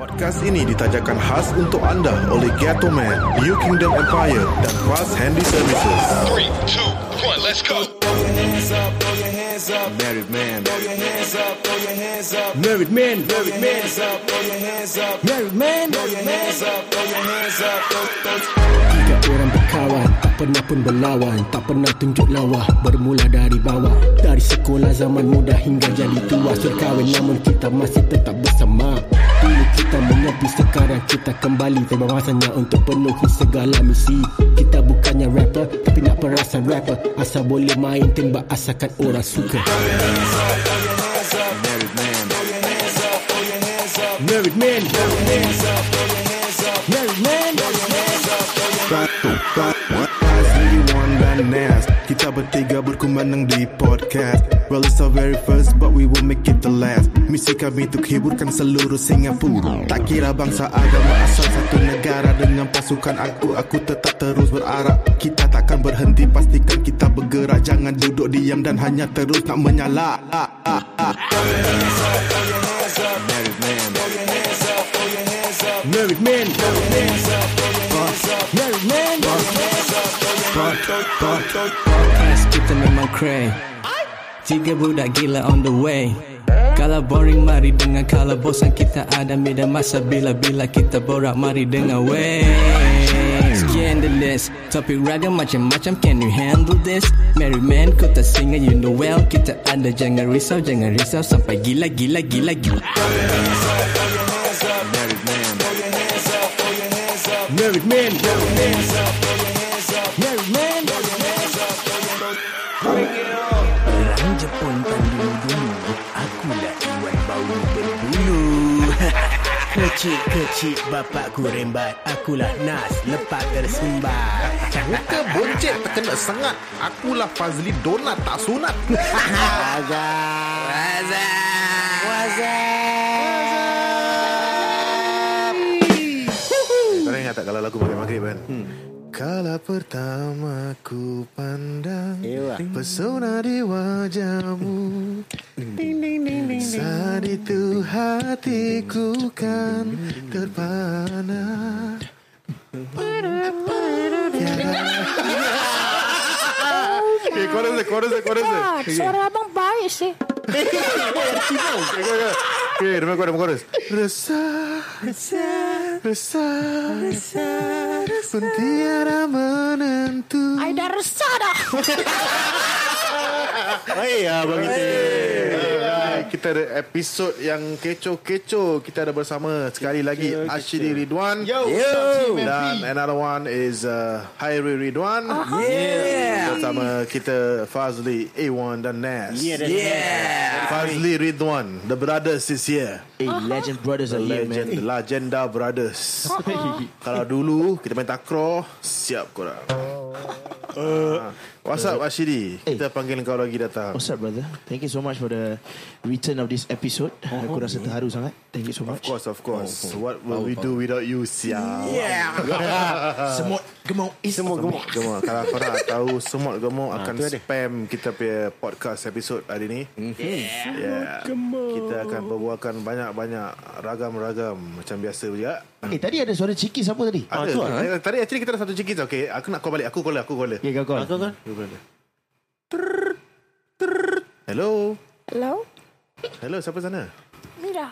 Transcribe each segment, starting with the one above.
Podcast ini ditajakan khas untuk anda oleh Gato Man, New Kingdom Empire dan Fast Handy Services. Three, two, one, let's go. Married Man. Married man, married man, married man. Tiga orang berkawan, tak pernah pun berlawan, tak pernah tunjuk lawa, bermula dari bawah. Dari sekolah zaman muda hingga jadi tua, serkawin namun kita masih tetap bersama. Kita menyepi, sekarang kita kembali. Tiba masanya untuk penuhi segala misi. Kita bukannya rapper, tapi nak perasan rapper. Asal boleh main tembak, asalkan orang suka. Married Man. Married man, married man, Satu, Fazli, Wan dan Nas Kita bertiga berkumandang di podcast. Well it's our very first but we will make it the last. Misi kami untuk hiburkan seluruh Singapura. Tak kira bangsa agama asal satu negara. Dengan pasukan aku, aku tetap terus berarak. Kita takkan berhenti pastikan kita bergerak. Jangan duduk diam dan hanya terus nak menyala. Ah, ah, ah. Married man. Married man, married man. Podcast kita memang cray. Tiga budak gila on the way. Kalau boring mari dengan Kalau bosan kita ada media masa. Bila-bila kita borak mari dengan way Scandalous Topik ragam macam-macam. Can you handle this? Married man kau tak singa You know well. Kita ada jangan risau Jangan risau. Sampai gila gila gila gila. Married man Married man. Married man Married man. Orang Jepun tanding dulu Akulah Iwan bau berbulu. Kecil-kecil bapakku rembat Akulah Nas lepas tersembat Muka boncet terkena sengat Akulah Fazli Donat tak sunat. Kau ingat tak kalau lagu pakai maghrib kan? Hmm. Kala pertama ku pandang Pesona di wajahmu Saat itu hatiku kan terpana Okay, chorus dia, chorus dia Ah, suara abang baik sih. Okay, rumah kau ada chorus Resah Resah Resah Resah Pun tiada menentu I dah resah dah. Hai abang kita. Kita ada episod yang kecoh-kecoh. Kita ada bersama sekali lagi Ashidi Ridwan. Yo. Dan another one is uh, Hairi Ridwan. Yeah. Bersama kita Fazli, A1 dan Nas. Yeah Fazli Ridwan, the brothers is here. Hey, Legend Brothers The are here legend, man the Legenda Brothers. Kalau dulu kita main takraw, siap korang. Uh, what's up Ashidi? Kita panggil kau lagi datang. What's up brother? Thank you so much for the Return of this episode. Aku rasa terharu sangat. Thank you so Of much. course, of course. What will we do without you, siap? Yeah. Semut gemuk is Semua gemuk Gemuk. Kalau korang nak tahu Semut gemuk akan spam Kita punya podcast episod hari ni. Yeah. Kita akan berbualkan banyak-banyak Ragam-ragam Macam biasa juga. Eh tadi ada suara cikis apa tadi? Ada. Tadi, tadi actually kita ada satu cikis. Okay Aku nak call balik. Aku call Aku call. Okay kau call. Aku call Aku call Hello. Hello? Hello siapa sana? Mira.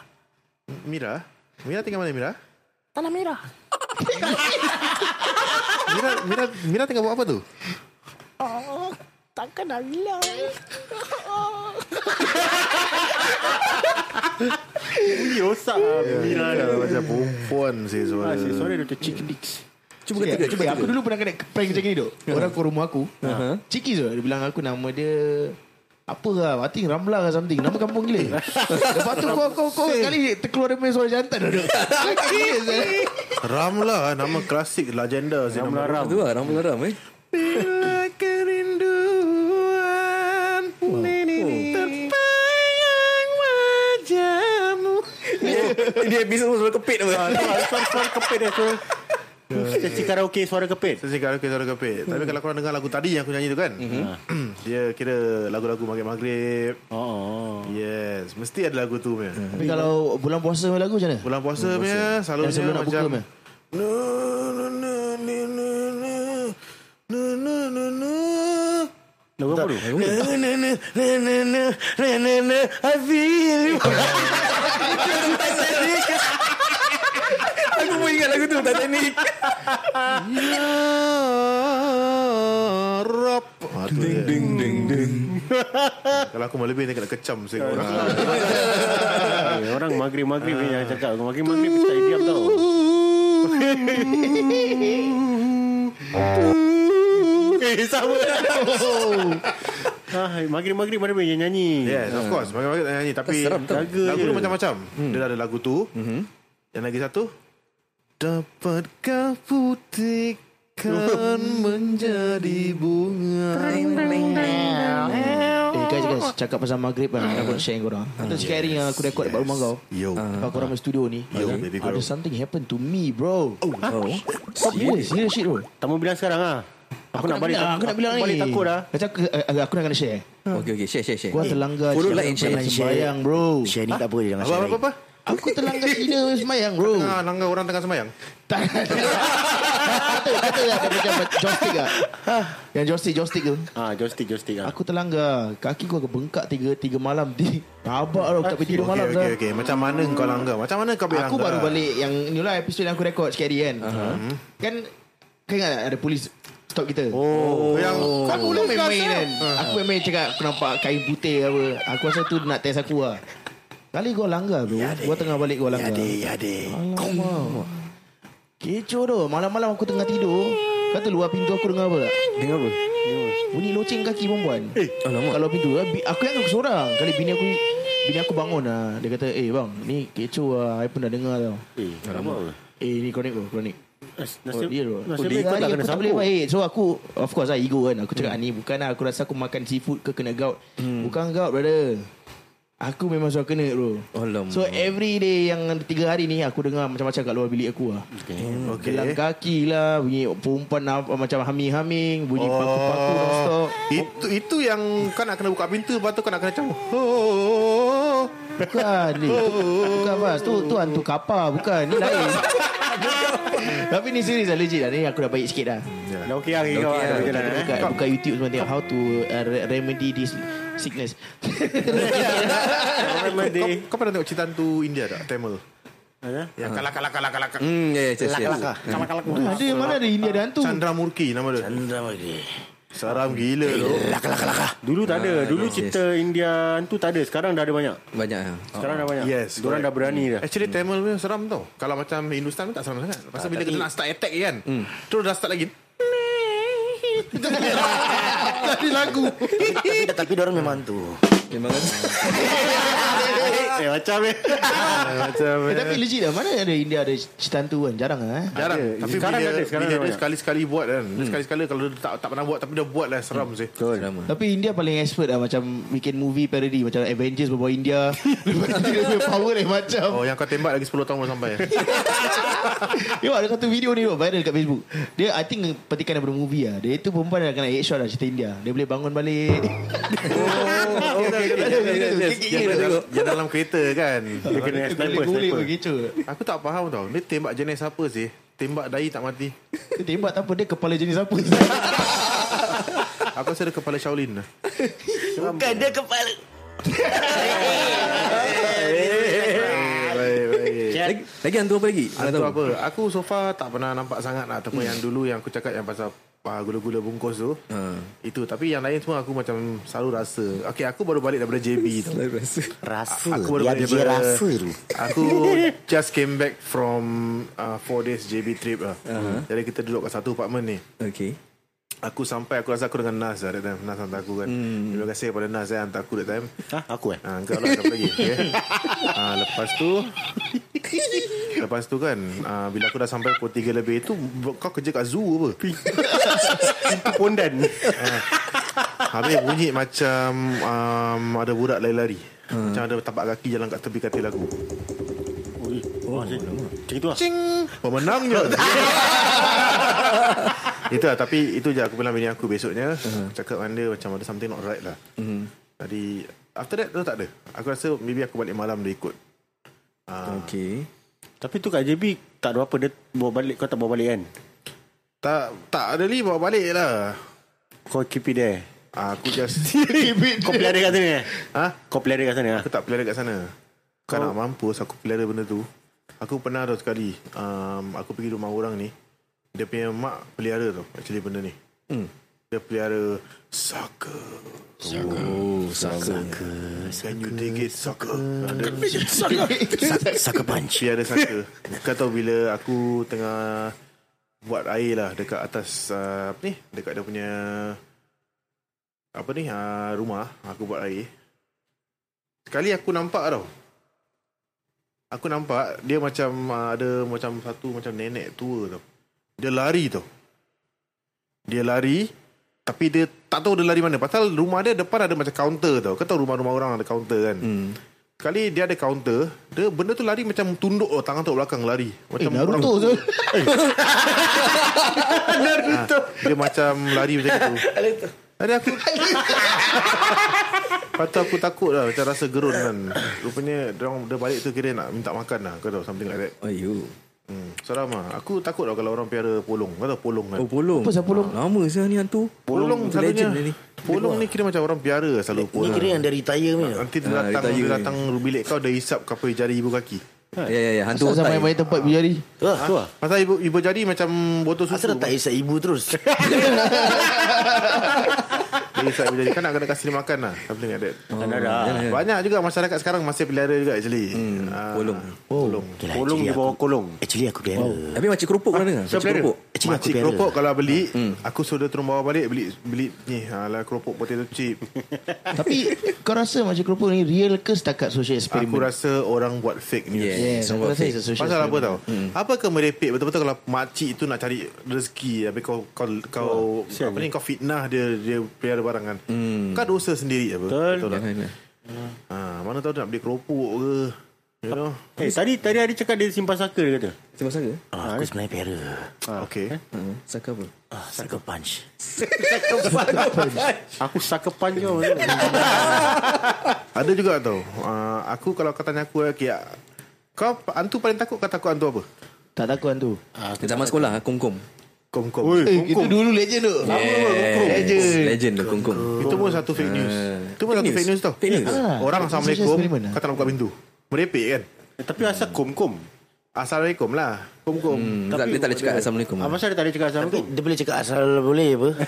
Mira? Mira tinggal mana Mira? Tanah Mira. Mira Mira, Mira tinggal buat apa tu? Oh, tak kenal bilang. Bunyi rosak Mira ni. Kan, Macam perempuan sih suara. Asyik suara dia macam chicken dicks Cuba kata Cuba aku dulu pernah kena prank macam ni duk. Orang ke rumah aku Cikis tu Dia bilang aku nama dia apa lah I think Ramla ke something. Nama kampung gila. Lepas tu kau kau kau Sekali terkeluar dia punya suara jantan duk. Cikis eh. Ramla Nama klasik Legenda sih Ramla nama Ram. Tu lah Rambu Garam eh. Bila kerinduan Terbayang wajahmu. Ini episode suara kepit apa? Suara-suara kepit dia tu Sesi karaoke suara kepit Sesi karaoke suara kepit Tapi kalau korang dengar lagu tadi Yang aku nyanyi tu kan Dia kira Lagu-lagu maghrib-maghrib Oh Yes Mesti ada lagu tu punya Tapi kalau bulan puasa punya lagu macam mana? Bulan puasa punya Selalunya Yang sebelum nak buka punya? No, no, no, no, no, no. No, no, no, no. Lagu apa tu? Na, na, na, na, na, na, na, na, I feel you. Aku pun ingat lagu tu Titanic Ya Rab. Ah, tu dia. Ding ding ding Kalau aku mau lebih Dia kena kecam saya orang. Eh, Orang maghrib-maghrib ni yang cakap Maghrib-maghrib kita diam tau. Eh sama. Ah, Maghrib-maghrib mana boleh nyanyi? Yes of course Bagi-bagi tak nyanyi. Tapi Seram tau. Lagu tu macam-macam. Dia ada lagu tu Yang lagi satu Dapatkah putihkan menjadi bunga? Eh guys guys Cakap pasal maghrib kan Aku nak share dengan korang Itu scary yang aku record dekat rumah kau. Yo. Kalau korang main studio ni Yo, baby girl. Ada something happen to me bro. Oh Serious Serious shit bro. Tak mau bilang sekarang ah. Aku, nak balik Aku nak bilang ni balik takut dah Macam aku, eh, aku nak kena share. Okay okay share share share. Gua terlanggar follow, like and share. Sembayang bro. Share ni tak apa Jangan Apa share. apa apa Aku terlanggar Cina main sembayang bro. Tengah langgar orang tengah semayang. Tak Kata Kata lah Macam joystick lah. Yang joystick Joystick tu. Ah, joystick joystick ah. Aku terlanggar. Kaki aku agak bengkak Tiga tiga malam. Di Rabak tau Aku tak pergi tidur malam okay Zah. okay. Macam mana kau langgar? Macam mana kau boleh Aku langgar? baru balik Yang ni lah episod yang aku record Scary kan? Kan Kau ingat tak Ada polis Stop kita? Oh Yang Aku pula main-main kan? Aku main-main cakap Aku nampak kain putih apa. Aku rasa tu nak test aku lah Kali gua langgar bro Gua tengah balik gua langgar. Ya deh Alamak. Kecoh tu. Malam-malam aku tengah tidur Kata luar pintu aku dengar apa? Dengar apa? Bunyi loceng kaki perempuan. Eh, Kalau pintu bi- Aku yang aku seorang. Kali bini aku Bini aku bangun lah Dia kata Eh bang Ni kecoh lah I pernah dengar tau. Eh, alamak? Eh ni kronik tu Kronik Nas- Oh, Nasib dia tu. Nasib Oh, kau tak aku kena tak boleh sampuk baik So aku Of course lah ego kan. Aku cakap ni bukan lah Aku rasa aku makan seafood ke kena gout. Bukan gout brother Aku memang suka kena bro. Alamak. So every day yang tiga hari ni Aku dengar macam-macam kat luar bilik aku lah. Okay Gelang kaki lah Bunyi perempuan macam haming-haming Bunyi paku-paku non-stop. Itu itu yang kau nak kena buka pintu Lepas tu kau nak kena macam oh, Bukan ni. Tu, Bukan Bas. Tu, tu hantu kapal Bukan. Ni lain. Tapi ni serius lah Legit lah. Ni aku dah baik sikit dah. Dah okey lah Okey. Buka, buka YouTube semua tengok How to uh, re- remedy this sickness. Kau, kau pernah tengok cerita hantu India tak? Tamil Ada? Yang kalak kalak kalak kalak Hmm ya ya yes, yes. Ada mana ada India ada hantu Chandra Murki nama dia Chandra Murki Seram gila tu Laka laka laka Dulu tak ada. Dulu yes, cerita India tu tak ada. Sekarang dah ada banyak. Banyak ah. Sekarang dah banyak. Yes, Diorang dah berani dah. Actually Tamil punya seram tau Kalau macam Hindustan pun tak seram sangat Pasal bila kita nak start attack kan Terus dah start lagi Jadi lagu. Tapi, tapi orang memang tu. Memang kan Eh macam eh. Macam eh, Tapi legit lah. Mana ada India ada cerita hantu kan Jarang lah eh? Jarang. Ada. Tapi Sekarang bila, ada, sekarang bila ada dia sekali-sekali buat kan. Dia sekali-sekali kalau dia tak, tak pernah buat Tapi dia buat lah seram sih. Drama. Tapi India paling expert lah Macam bikin movie parody Macam Avengers berbau India. Lepas tu dia punya power lain macam. Oh yang kau tembak lagi 10 tahun belum sampai. Tengok ada satu video ni Viral kat Facebook. Dia I think petikan daripada movie lah. Dia tu perempuan dah kena headshot lah Cerita India. Dia boleh bangun balik. Oh, okay, dalam, dalam kereta kan. Dia kena sniper, sniper. begitu Aku tak faham tau Dia tembak jenis apa sih? Tembak dahi tak mati? Dia tembak tak apa Dia kepala jenis apa? Aku rasa dia kepala Shaolin lah. Bukan dia kepala. Lagi, hantu apa lagi? Hantu. apa? Aku so far tak pernah nampak sangat lah Ataupun yang dulu yang aku cakap Yang pasal uh, gula-gula bungkus tu Ha. Itu Tapi yang lain semua aku macam Selalu rasa Okay aku baru balik daripada JB tu rasa. Rasa Aku baru balik dia daripada rasa tu Aku just came back from uh, Four days JB trip lah uh-huh. Jadi kita duduk kat satu apartment ni Okay. Aku sampai Aku rasa aku dengan Nas lah that time Nas hantar aku kan hmm. Terima kasih kepada Nas yang hantar aku that time Ha, aku eh. Ha, enggak lah siapa lagi okay. ha, Lepas tu Lepas tu kan ha, Bila aku dah sampai pukul 3 lebih tu Kau kerja kat zoo apa? Pintu pondan. Habis bunyi macam um, Ada budak lari-lari. Hmm. Macam ada tapak kaki Jalan kat tepi katil aku. Oh, Macam itu lah. Cing. Pemenangnya Itu lah Tapi itu je aku bilang bini aku besoknya. Uh-huh. Cakap dengan dia Macam ada something not right lah. Uh-huh. Jadi After that tu tak ada. Aku rasa maybe aku balik malam dia ikut. Ah, Okay. Tapi tu kat JB Tak ada apa Dia bawa balik Kau tak bawa balik kan? Tak Tak ada li bawa balik lah. Kau keep it there. Ah, Aku just Kau pelihara kat sana eh? ha? Kau pelihara kat sana Aku tak pelihara kat sana. Kau nak mampus Aku pelihara benda tu. Aku pernah tau sekali um, Aku pergi rumah orang ni Dia punya mak pelihara tau Actually benda ni. Hmm. Dia pelihara Saka Oh, sama. Can you dig it? Saka Ada Saka punch. Dia ada saka Kau tahu bila aku tengah Buat air lah Dekat atas uh, Apa ni? Dekat dia punya Apa ni? Uh, Rumah Aku buat air. Sekali aku nampak tau. Aku nampak Dia macam uh, Ada macam satu Macam nenek tua tau. Dia lari tau. Dia lari Tapi dia tak tahu dia lari mana. Pasal rumah dia depan ada macam counter tau. Kau tahu rumah-rumah orang ada counter kan? Hmm. Kali dia ada counter Dia benda tu lari macam tunduk oh, Tangan tu belakang lari. Macam Eh, Naruto tu. Naruto. Dia macam lari macam itu. Tadi aku. Lepas tu aku takut lah Macam rasa gerun kan. Rupanya dia, orang, dia balik tu kira nak minta makan lah. Kau tahu something like that. Ayo. Hmm. Seram lah Aku takut lah kalau orang piara polong Kau tahu polong kan Oh, polong. Apa pasal polong? Lama saya ni hantu. Polong tu selalunya ni. Polong ni kira macam orang piara selalu Ni polong kira yang dia retire ni. Nanti dia Ah, datang Dia ni. datang bilik kau Dia hisap kapal jari ibu kaki Ya, ya, ya. Hantu Asal sampai main tempat berjari. Wah, Tu lah Pasal ibu ibu jari macam botol susu Asal tak isap ibu terus? Dia hisap ibu jari Kan nak kena kasih dia makan lah Something like that Tak ada Banyak juga masyarakat sekarang masih pelihara juga actually. Hmm, polong. Polong. Okay lah, Kolong actually di bawah aku- kolong Actually aku pelihara. Tapi macam kerupuk mana? Macam Siapa kerupuk. Actually aku Makcik keropok kalau beli, aku suruh dia turun bawah balik beli beli ni lah keropok potato chip. Tapi kau rasa macam keropok ni real ke setakat social aku experiment? rasa orang buat fake news. Yeah. Yes, aku rasa it's a social Pasal apa tau? Apakah merepek betul-betul kalau makcik tu nak cari rezeki habis kau kau kau apa ni kau fitnah dia dia pelihara barang kan. Kau dosa sendiri apa? Betul. tak? Jangan lah. Ha, mana tahu nak beli keropok ke. You know? Eh tadi tadi Adi cakap dia simpan saka dia kata Simpan saka? Ah, aku sebenarnya pelihara. Okay. Hmm, Saka apa? Ah, Saka punch. Aku saka pan kau Ada juga tau. Uh, aku kalau kau tanya aku okay, kau hantu paling takut kau takut hantu apa? Tak takut hantu. Zaman sekolah, kum-kum. Kom-kom. Eh, itu dulu legend tu. Yes. Legend tu, kum-kum. Itu pun satu fake news. Itu pun satu fake news tau. Fake news? Ah, Orang Assalamualaikum lah. Kau tak nak buka pintu Merepek kan Eh, Tapi asal kum-kum Assalamualaikum lah Kom-kom Hmm, tak, dia tak boleh cakap Assalamualaikum. Apa pasal dia tak boleh cakap Tapi Assalamualaikum dia boleh cakap asal boleh apa?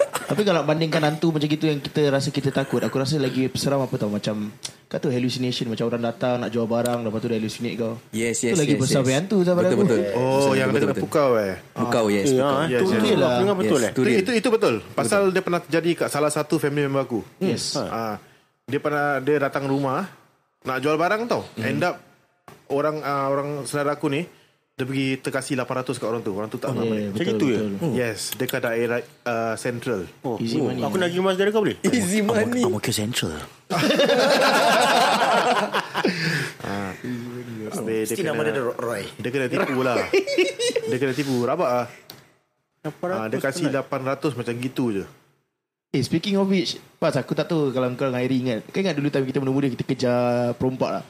Tapi kalau bandingkan hantu macam gitu yang kita rasa kita takut, aku rasa lagi seram apa tau macam kata hallucination macam orang datang nak jual barang lepas tu dia hallucinate kau. Yes, Itu yes, lagi yes, besar yes. hantu sama Betul, aku. betul. Oh yang dia betul, kena betul. pukau eh Pukau, yes. Ya, pukau. tu Yes, tu yes. lah. Dengar betul Yes, eh. tu itu, dia. itu, itu betul Pasal dia pernah terjadi Kat salah satu family member aku Yes. Ah, Dia pernah Dia datang rumah Nak jual barang tau End up Orang ah, orang saudara aku ni Dia pergi terkasih 800 kat orang tu Orang tu tak Oh, yeah, yeah, Macam betul, gitu ya? Yes Dekat daerah uh, Central Oh, Easy oh, money. Aku nak pergi mas dari kau boleh Easy money. Ang Mo Kio Central. Habis Mesti dia nama dia kena, Roy. dia kena tipu lah Dia kena tipu Rabak lah ah, Dia kasih 800 macam gitu je Eh speaking of which, pas aku tak tahu kalau kau dengan Airi ingat. Kau ingat dulu time kita muda-muda kita kejar perompak lah.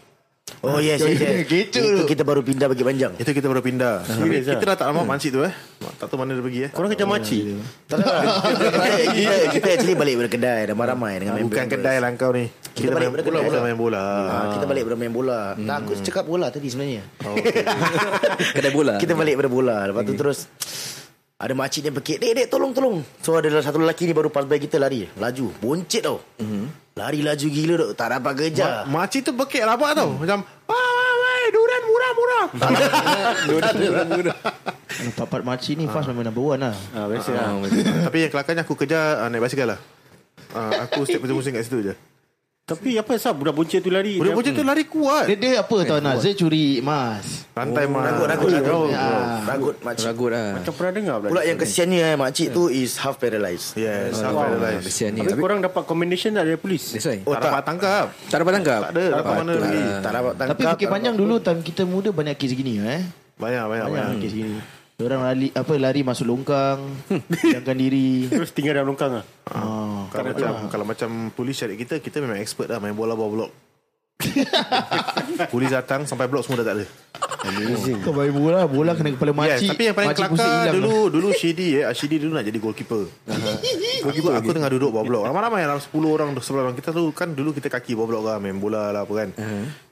Oh yes, yes, yes. Kecoh Itu tu. kita baru pindah bagi panjang. Itu kita baru pindah Habis Serius Kita dah tak lama mancik tu eh Tak tahu mana dia pergi eh Korang kerja makcik Tak tak, tak. kita, kita, actually balik dari kedai ramai-ramai dengan member. Bukan kedai lah kau ni Kita balik bola kedai. Kita main bola Ah, kita balik pada main bola. Tak, aku cakap bola tadi sebenarnya. Oh, okay. Kedai bola. Kita balik pada bola. Lepas tu terus ada makcik dia pekik, "Dek, dek, tolong, tolong." So ada satu lelaki ni baru pass by kita lari. Laju, boncet tau. Lari laju gila tu, tak dapat kerja. Ma- Makcik tu bekik rabak tau. Macam Wah wah wah Durian murah murah. Papat makcik ni fast memang number one lah. Ah, biasa lah. Tapi yang kelakarnya aku kerja Naik basikal lah. Aku step pusing-pusing kat situ je Tapi apa sah budak bonceng tu lari? Budak bocah tu lari kuat. Dia, dia apa tahu nak Zee curi emas Rantai mah. Ragut, ragut, ragut. Ah. Ragut, makcik. Ragut lah. Macam pernah dengar pula. Pula yang kesiannya eh, makcik tu is half paralyzed. Yes, half paralyzed. Kesian ni. Tapi korang dapat commendation tak dari polis? That's why. Oh, Tak tak. dapat tangkap. Tak dapat tangkap. Tak ada, dapat mana lagi. Tak dapat tangkap. Tapi tak Panjang dulu Time kita muda Banyak kes gini eh Banyak, banyak, Banyak banyak. kes gini Orang lari apa lari masuk longkang, hilangkan diri. Terus tinggal dalam longkang lah. Ah, Kalau macam kalau macam polis cari kita, kita memang expert lah main bola bawah blok. polis datang sampai blok semua dah tak ada. Kau main bola, bola kena kepala Yes, makcik. tapi yang paling kelakar dulu dulu Shidi eh, Shidi dulu nak jadi goalkeeper. goalkeeper aku tengah duduk bawah blok. Ramai-ramai dalam 10 orang sebelah orang kita tu kan dulu kita kaki bawah blok kan main bola lah apa kan.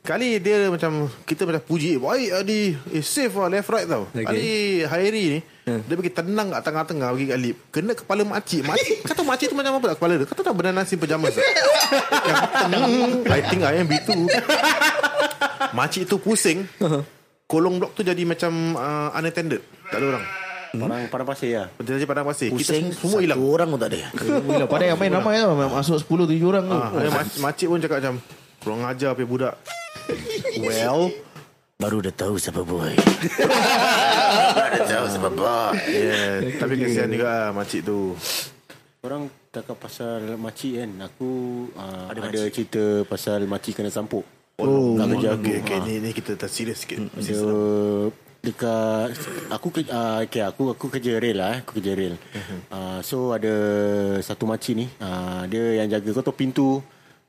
Kali dia macam kita macam puji, "Baik Adi, eh, safe lah left right tau." Okay. Kali Hairi ni dia pergi tenang kat tengah-tengah pergi kat lip. Kena kepala makcik. Makcik kata makcik tu macam apa tak kepala dia? Kata tak benda nasi pajamas. tak? Yang tenang. I think I am B2. Makcik tu pusing. Kolong blok tu jadi macam uh, unattended. Tak ada orang. Parang, parang pasir lah. Betul saja padang pasir. Pusing Kita semua hilang. Satu orang pun tak ada Gila, Padahal yang main ramai tau Masuk 10 7 orang tu Ah, makcik pun cakap macam Kurang ajar apa budak. Well Baru dah tahu siapa boy. Baru dah tahu siapa boy. Yeah, Tapi kesian juga lah makcik tu. Orang cakap pasal makcik kan. Aku uh, ada, ada cerita pasal makcik kena sampuk. Oh, tak kerja okay, okay, ni, ni kita tak serius sikit. Mesti Dia serem. dekat aku ke, uh, okay, aku aku kerja rail lah eh. aku kerja rail. Uh, so ada satu makcik ni uh, dia yang jaga kau tahu pintu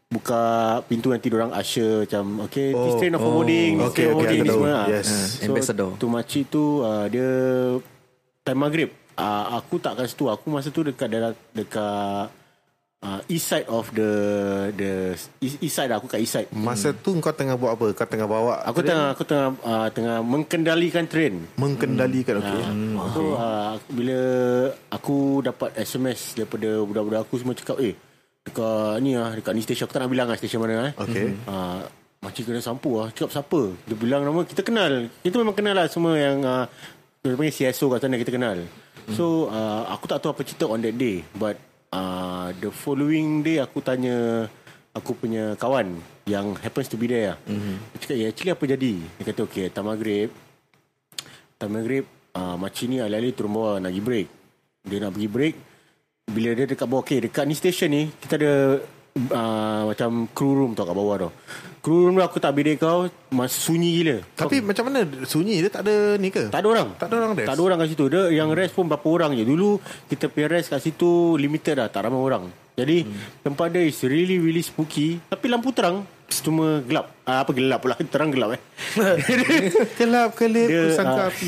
buka pintu nanti orang usher macam okay oh, this train of forwarding this okay, train of forwarding aku ni semua lah. Yes. so, Ambassador. tu makcik tu uh, dia time maghrib uh, aku tak kat situ aku masa tu dekat dalam dekat uh, east side of the the east, east side lah, aku kat east side Masa tu kau tengah buat apa? Kau tengah bawa Aku train? tengah aku tengah uh, tengah mengkendalikan train. Mengkendalikan okay. Hmm. So uh, bila aku dapat SMS daripada budak-budak aku semua cakap eh dekat ni ah dekat ni stesen aku tak nak bilang lah stesen mana eh. Okay. Uh, makcik kena sampu lah. Cakap siapa? Dia bilang nama Kita kenal. Kita memang kenal lah Semua yang uh, Dia panggil CSO kat sana Kita kenal. So uh, Aku tak tahu apa cerita On that day But uh, The following day Aku tanya Aku punya kawan Yang happens to be there lah. Mm-hmm. Dia cakap ya actually apa jadi? Dia kata okay Tak maghrib Tak maghrib uh, Makcik ni alih-alih turun bawah Nak pergi break. Dia nak pergi break Bila dia dekat bawah Okay dekat ni station ni Kita ada uh, Macam crew room tau kat bawah tau Crew room tu aku tak bidik kau Mas sunyi gila. Tapi macam mana sunyi dia tak ada ni ke? tak ada orang. Tak ada orang rest? Tak ada orang kat situ. Dia yang rest pun berapa orang je. Dulu kita pergi rest kat situ Limited dah Tak ramai orang. Jadi hmm. tempat dia is really really spooky. Tapi lampu terang Cuma gelap. Ah, Apa gelap pula? Terang gelap eh. Kelap kelip sangka ah, api.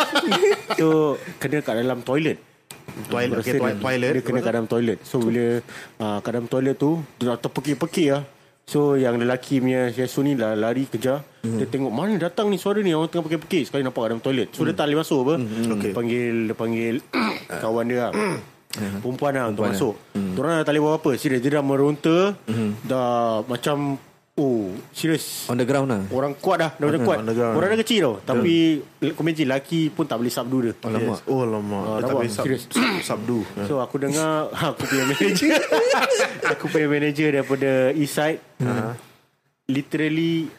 So Kena kat dalam toilet Toilet, okay, rasa toi- toilet. Dia kena kat dalam toilet. So bila uh, Kat dalam toilet tu Dia dah terpekik-pekik lah So yang lelaki punya Yesu ni lah lari kejar. Hmm. Dia tengok mana datang ni suara ni? Orang tengah pekik-pekik Sekali nampak kat dalam toilet. So dia tak boleh masuk apa. Okay. Panggil Dia panggil Kawan dia lah. Perempuan lah untuk masuk. Diorang dah tak boleh buat apa. Serius dia dah meronta. Dah macam Oh serius On the ground lah. Orang kuat dah Dah macam kuat. on the ground. Orang dah kecil tau Tapi Kau imagine lelaki pun tak boleh sabdu dia. Oh lama. Oh lama. Ah, Dia tak boleh sab, Serius. sabdu. So aku dengar Aku punya manager. Aku punya manager Daripada East Side. Uh-huh. Literally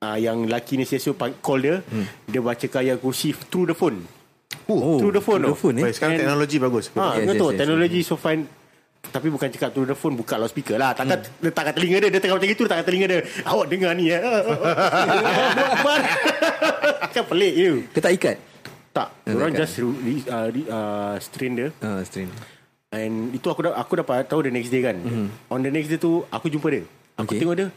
uh, Yang lelaki ni Saya call dia hmm. Dia baca kaya kursi Through the phone. Oh, Through the phone Through the tau. phone eh. Baik, Sekarang And- teknologi bagus. Ha, Yes, yes, yes, tu yes, teknologi so fine tapi bukan cakap through the phone Buka loudspeaker lah Takkan hmm. letak kat telinga dia Dia tengah macam itu Letak kat telinga dia Awak dengar ni ya Kan pelik you Dia tak ikat. Tak Orang just uh, uh, strain dia Ah, strain. And itu aku da- aku dapat tahu the next day kan. Mm-hmm. On the next day tu aku jumpa dia. Aku Okay. tengok dia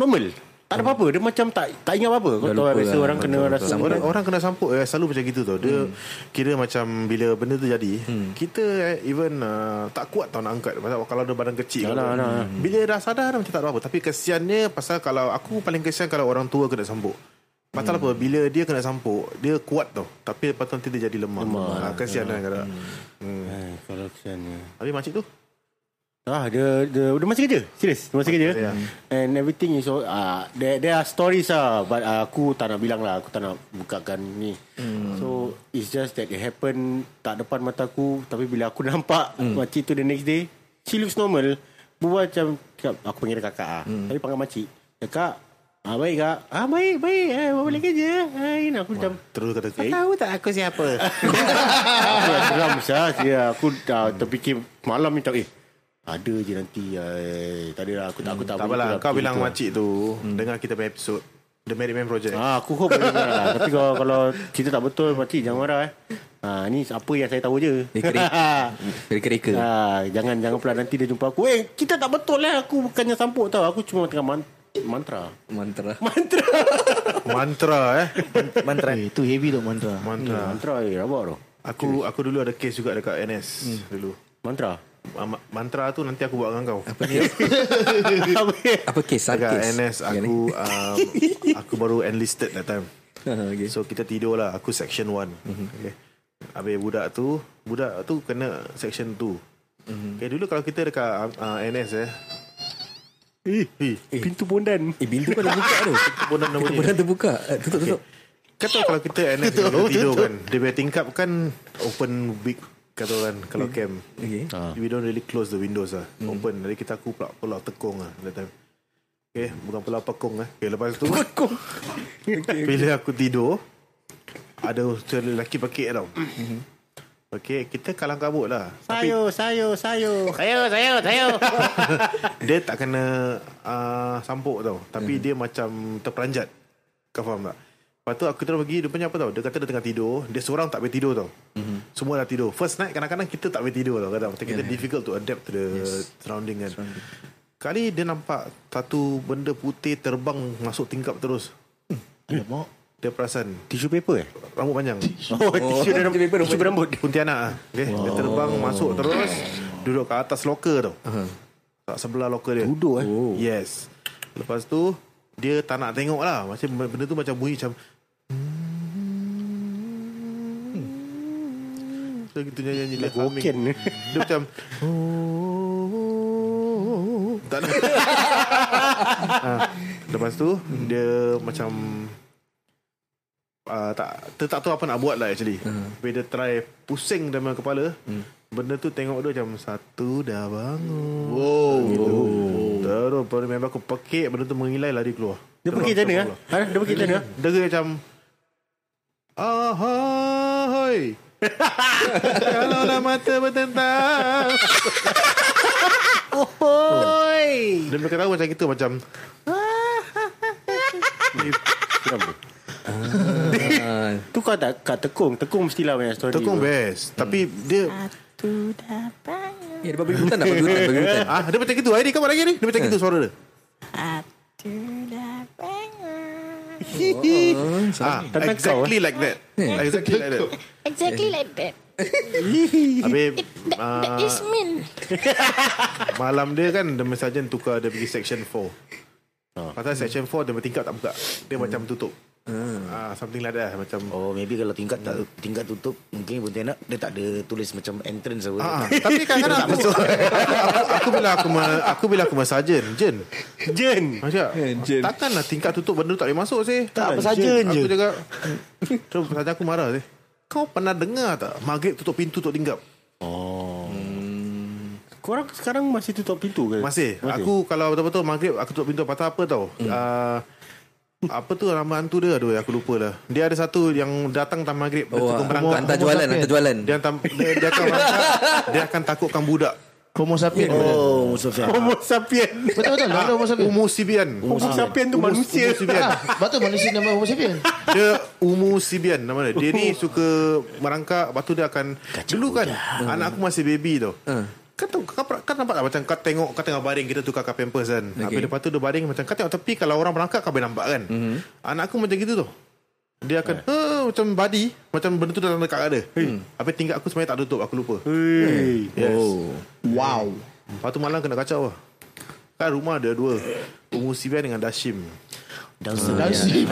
normal. Tak ada apa-apa. Dia macam tak tak ingat apa-apa. Kau Dah tahu biasa lah. orang kena Betul, rasa betul. Orang, orang kena sampuk eh, Selalu macam gitu tau Dia kira macam Bila benda tu jadi Kita eh, even uh, Tak kuat tau nak angkat Pasal kalau dia badan kecil Alah, kalau- alah. Bila dah sadar Macam tak ada apa Tapi kesiannya Pasal kalau Aku paling kesian Kalau orang tua kena sampuk Pasal apa Bila dia kena sampuk Dia kuat tau Tapi lepas tu nanti dia jadi lemah, Lemah. Ah, Kesian kan kadang hmm. Eh, kalau kesiannya. Tapi makcik tu Ah, dia, dia, dia masih kerja. Serius, dia masih kerja. Yeah. And everything is all, ah, there, there are stories ah, but ah, aku tak nak bilang lah, aku tak nak bukakan ni. So it's just that it happen tak depan mata aku, tapi bila aku nampak makcik tu the next day, she looks normal. Berbual macam Aku panggil dia kakak ah. Tapi panggil makcik Kakak Ah baik kak Ah baik baik eh, Bawa balik kerja ah, ini Aku macam Terus kata Kau eh, tahu tak aku siapa Aku dah sah ya, Aku dah terfikir Malam ni tak Eh ada je nanti eh, Tak ada lah Aku tak, aku tak Tak boleh apalah Kau bilang tu lah. makcik tu Dengar kita punya episode The Married Man Project Ah, aku hope boleh dengar lah. Tapi kalau, kalau cerita tak betul, makcik jangan marah eh. Ah, ni apa yang saya tahu je. Reka-reka ah, jangan jangan pula nanti dia jumpa aku. Eh, kita tak betul lah. Aku bukannya sampuk tau. Aku cuma tengah man- mantra. Mantra Mantra. Mantra eh Mantra. Eh, itu heavy tu mantra. Mantra mantra eh, rabak tu. Aku aku dulu ada case juga dekat NS dulu Mantra. Ah, ma- Mantra tu nanti aku buat dengan kau. Apa kes Apa kes Apa Dekat kes? NS aku um, Aku baru enlisted that time. Okay. So kita tidur lah Aku section 1 okay. Habis budak tu Budak tu kena section 2 okay, Dulu kalau kita dekat uh, NS eh. Eh, Eh, pintu bondan. Eh pintu kau dah buka tu. Bondan nama Pintu dia. bodan terbuka. Eh, Tutup tutup. Kau tahu kalau kita NS kita tidur kan Dia punya tingkap kan Open big Kata orang Kalau camp Okay. Ah. We don't really close the windows lah Open Jadi kita aku pula Pulau tekong lah That time. Okay Bukan pulau pekong lah Okay lepas tu Pekong Bila aku tidur Ada seorang lelaki pakik tau. Okay Kita kalang kabut lah. Tapi Sayo, sayo, sayo. Saya, saya. Dia tak kena uh, Sampuk tau. Tapi dia macam Terperanjat. Kau faham tak Lepas tu aku terus pergi Dia punya apa tau? Dia kata dia tengah tidur. Dia seorang tak boleh tidur tau. Semua dah tidur. First night kadang-kadang Kita tak boleh tidur tau. Macam kita difficult to adapt To the surrounding kan. Kali dia nampak Satu benda putih Terbang Masuk tingkap terus. Alamak. Dia perasan. Tisu paper eh? Rambut panjang. Oh, tisu dalam tisu paper tisu berambut. Pontianak ah. Okay. Dia terbang masuk terus Duduk kat atas loker tau. Tak sebelah loker dia. Duduk eh. oh. Yes. Lepas tu Dia tak nak tengok lah. Macam benda tu macam bunyi macam So gitu nyanyi-nyanyi dia Lagu humming. Hokkien ni. Dia macam Tak nak ha. Lepas tu Dia macam uh, tak, dia tak tahu apa nak buat lah actually Bila dia try Pusing dalam kepala Benda tu tengok dia macam Satu dah bangun Wow gitu. Terus pada member aku pekik Benda tu mengilai lari keluar Dia pergi macam mana? ah? Ha? Dia pergi macam mana? Dia macam Ahoy Kalau dah mata bertentang Oi. Dia berkata macam itu Macam Ah, Tu kau tak kat tekung. Tekung mestilah banyak story. Tekung bro. best Tapi dia Satu bangun. Ya, dia babi hutan tak? Babi hutan, babi hutan. ah Dia macam gitu Aidi kau buat lagi ni Dia macam gitu suara dia Satu dah bangun. ah, Exactly like that Exactly like that Exactly like that. Habis That, that is ah, mean. Malam dia kan The sergeant tukar Dia pergi section 4 Pasal section 4 Dia bertingkap tak buka Dia macam tutup ah, Something like that Macam Oh, maybe kalau tingkat tak tingkat tutup, mungkin Pontianak dia tak ada tulis macam entrance apa. Ah, tapi kadang-kadang aku, aku bila aku ma, aku bila aku sarjan, Jen. Jen. Macam takkanlah tingkat tutup benda tu tak boleh masuk sih. Tak apa sarjan je. Aku cakap Terus sarjan aku marah sih. Kau pernah dengar tak Maghrib tutup pintu tutup tingkap? Korang sekarang masih tutup pintu ke? Masih. Aku kalau betul-betul maghrib aku tutup pintu pasal apa tau? Ah, apa tu nama hantu dia Aduh aku lupa lah Dia ada satu yang datang time maghrib Dia Oh, tukang ah, berangkat hantar jualan, hantar jualan. dia, hantar, dia, dia akan berangkat Dia akan takutkan budak Homo sapien. Oh, Mustafa. Homo sapien. Betul-betul. Nama dia Homo sapien. Umu Sibian Homo sapien tu manusia. Sibian Ah, betul manusia nama Homo sapien. Dia Umu Sibian nama dia. Dia ni suka merangkak Lepas tu dia akan Dulu kan Anak aku masih baby tau Kau tahu kau, kau, kau nampak tak macam kau tengok kau tengah baring kita tukar kau pampers kan. Okay. Habis lepas tu dia baring macam kau tengok tepi kalau orang berangkat kau boleh nampak kan. Mm-hmm. Anak aku macam gitu tu. Dia akan uh, macam body macam benda tu dalam dekat ada. Hmm. Habis tingkat aku sebenarnya tak tutup aku lupa. Hey. Yes. Oh. Wow. Lepas tu malam kena kacau lah. Kan rumah ada dua. Umu Sibian dengan Dashim. Dawson. Dasi.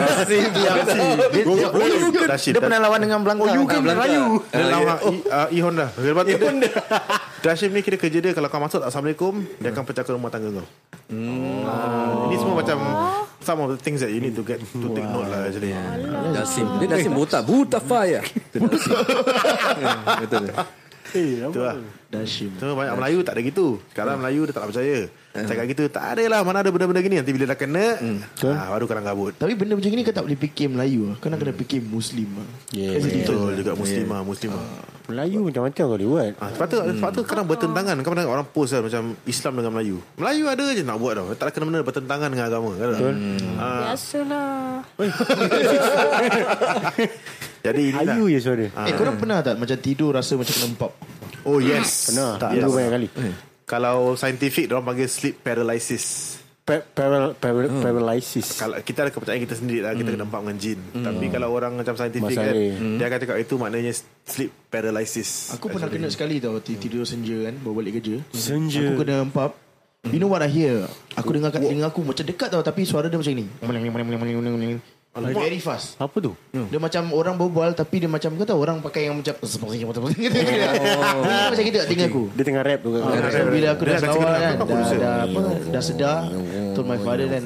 Dashim. Dia pernah lawan dengan Blanka. Oh, you kan Melayu. Dia lawan uh, E Honda. Lepas tu dia ni kira kerja dia kalau kau masuk Assalamualaikum dia akan pecahkan rumah tangga kau. Ah, ini semua macam some of the things that you need to get to take note lah actually. Dasim. Dia Dasim botak. Buta fire. Dasim. Ya, Betul. Itu lah Dashim. So banyak Melayu tak ada gitu Sekarang Melayu dia tak nak percaya Cakap gitu Tak ada lah Mana ada benda-benda gini Nanti bila dah kena ah, Baru kadang kabut Tapi benda macam ni kau tak boleh fikir Melayu. Kau nak kena fikir Muslim. Yeah, the difference. Betul juga Muslimah Muslimah Melayu macam-macam kau dia buat. Ah, sebab tu, sebab tu kadang bertentangan Kau pernah orang post kan Macam Islam dengan Melayu Melayu ada je nak buat tau Tak ada kena-mena bertentangan dengan agama kan? Betul ah, Biasalah. Jadi inilah Ayu je suara. Eh, korang pernah tak macam tidur rasa macam kena empap? Oh yes Pernah. tak, yes. banyak kali. Kalau scientific Diorang panggil sleep paralysis. Pa- paral- paral- Paralysis. kalau kita ada kepercayaan kita sendiri lah kita kena empap dengan jin. Tapi kalau orang macam scientific Masalah. kan dia. Akan cakap itu maknanya sleep paralysis. Aku pernah kena sekali tau ti- Tidur senja kan Bawa balik kerja. Senja. Aku kena empap You know what I hear? Aku dengar kat telinga aku Macam dekat tau Tapi suara dia macam ni Very fast Apa tu? Dia macam orang berbual Tapi dia macam Kau tahu orang pakai yang macam Dia macam gitu kat telinga aku Dia tengah rap tu kan. Ah, so bila aku dah dah cakap, kan apa dah, producer? dah, apa, dah sedar Told my father kan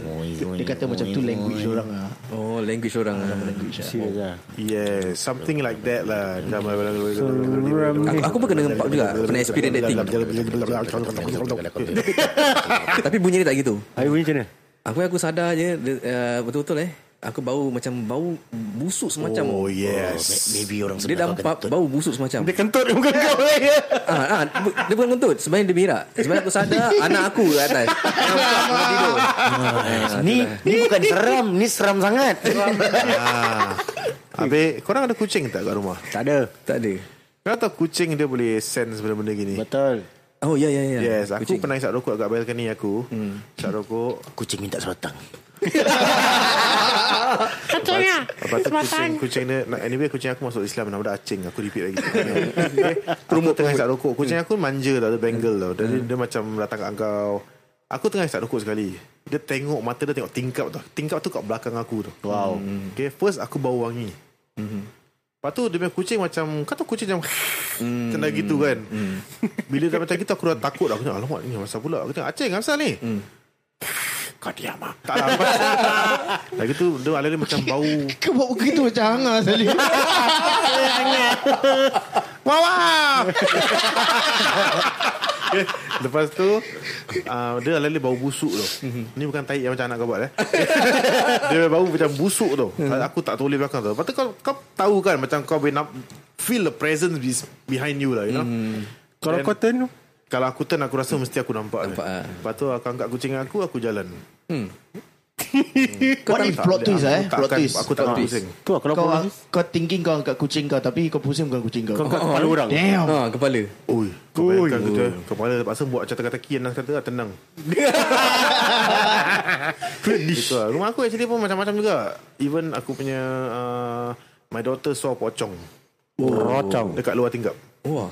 Dia kata macam tu language orang lah Oh, language orang. Language lah Serius lah. yes something like that lah Macam Aku, aku pun kena empat juga. Pernah experience that thing. Tapi bunyi dia tak gitu. Ayu bunyi macam mana? Aku aku sadar je uh, betul-betul eh. Aku bau macam bau busuk semacam. oh yes Maybe orang Dia dah empat bau busuk semacam. Dia kentut bukan kau. Ah, ah, bu- dia bukan kentut. Sebenarnya dia berak. Sebenarnya aku sadar anak aku kat atas. Tengah tidur. Ah, Ni ni bukan seram, ni seram sangat. ah. Habis korang ada kucing tak kat rumah? Tak ada. Tak ada. Kau tahu kucing dia boleh sense benda-benda gini? Betul. Oh, ya, ya, ya. Yes, aku Kucing. pernah isap rokok kat balcony aku. Hmm. Isap rokok. Kucing minta sebatang. Kacangnya. Lepas tu kucing, kucing dia nak- Anyway kucing aku masuk Islam Nama dia Acing Aku repeat lagi. Okay. Aku tengah isap rokok. Kucing aku manja tau Dia bengal tau. Dia, dia macam datang kat kau. Aku tengah isap rokok sekali. Dia tengok Mata dia tengok tingkap tau. Tingkap tu kat belakang aku tu Wow. Okay, First aku bau wangi. Lepas tu dia punya kucing macam Kau tahu kucing macam Macam dah gitu kan? Bila dah macam gitu Aku dah takut. Dah Aku cakap alamak ni masa pula? Aku cakap Acing apa pasal ni Kau diam lah Tak lah Dah gitu Dia ala dia macam bau. Kau buat begitu macam hangar sekali Wah wah Lepas tu uh, Dia ala bau busuk tu. Ni bukan tai yang macam anak kau buat eh. Dia bau macam busuk tu. Aku tak toleh belakang tu Lepas tu kau, kau tahu kan Macam kau boleh nak Feel the presence be- behind you lah You know? Kalau Then- kau turn tu? Kalau aku turn Aku rasa mesti aku nampak Nampak, dia. ah. Lepas tu aku angkat kucing aku Aku jalan. What if plot twist eh? Plot twist. Aku tak akan pusing. Tu lah, kalau kau, kau kau thinking kau angkat kucing kau Tapi kau pusing bukan kucing kau. Kau kat kepala orang. Damn. Ah, kepala. Ui, kau bayangkan kita Kepala terpaksa buat macam teka-teki Yang kata tenang. Itu lah. Rumah aku actually pun macam-macam juga. Even aku punya uh, My daughter saw pocong Rocong. Dekat luar tingkap Wah.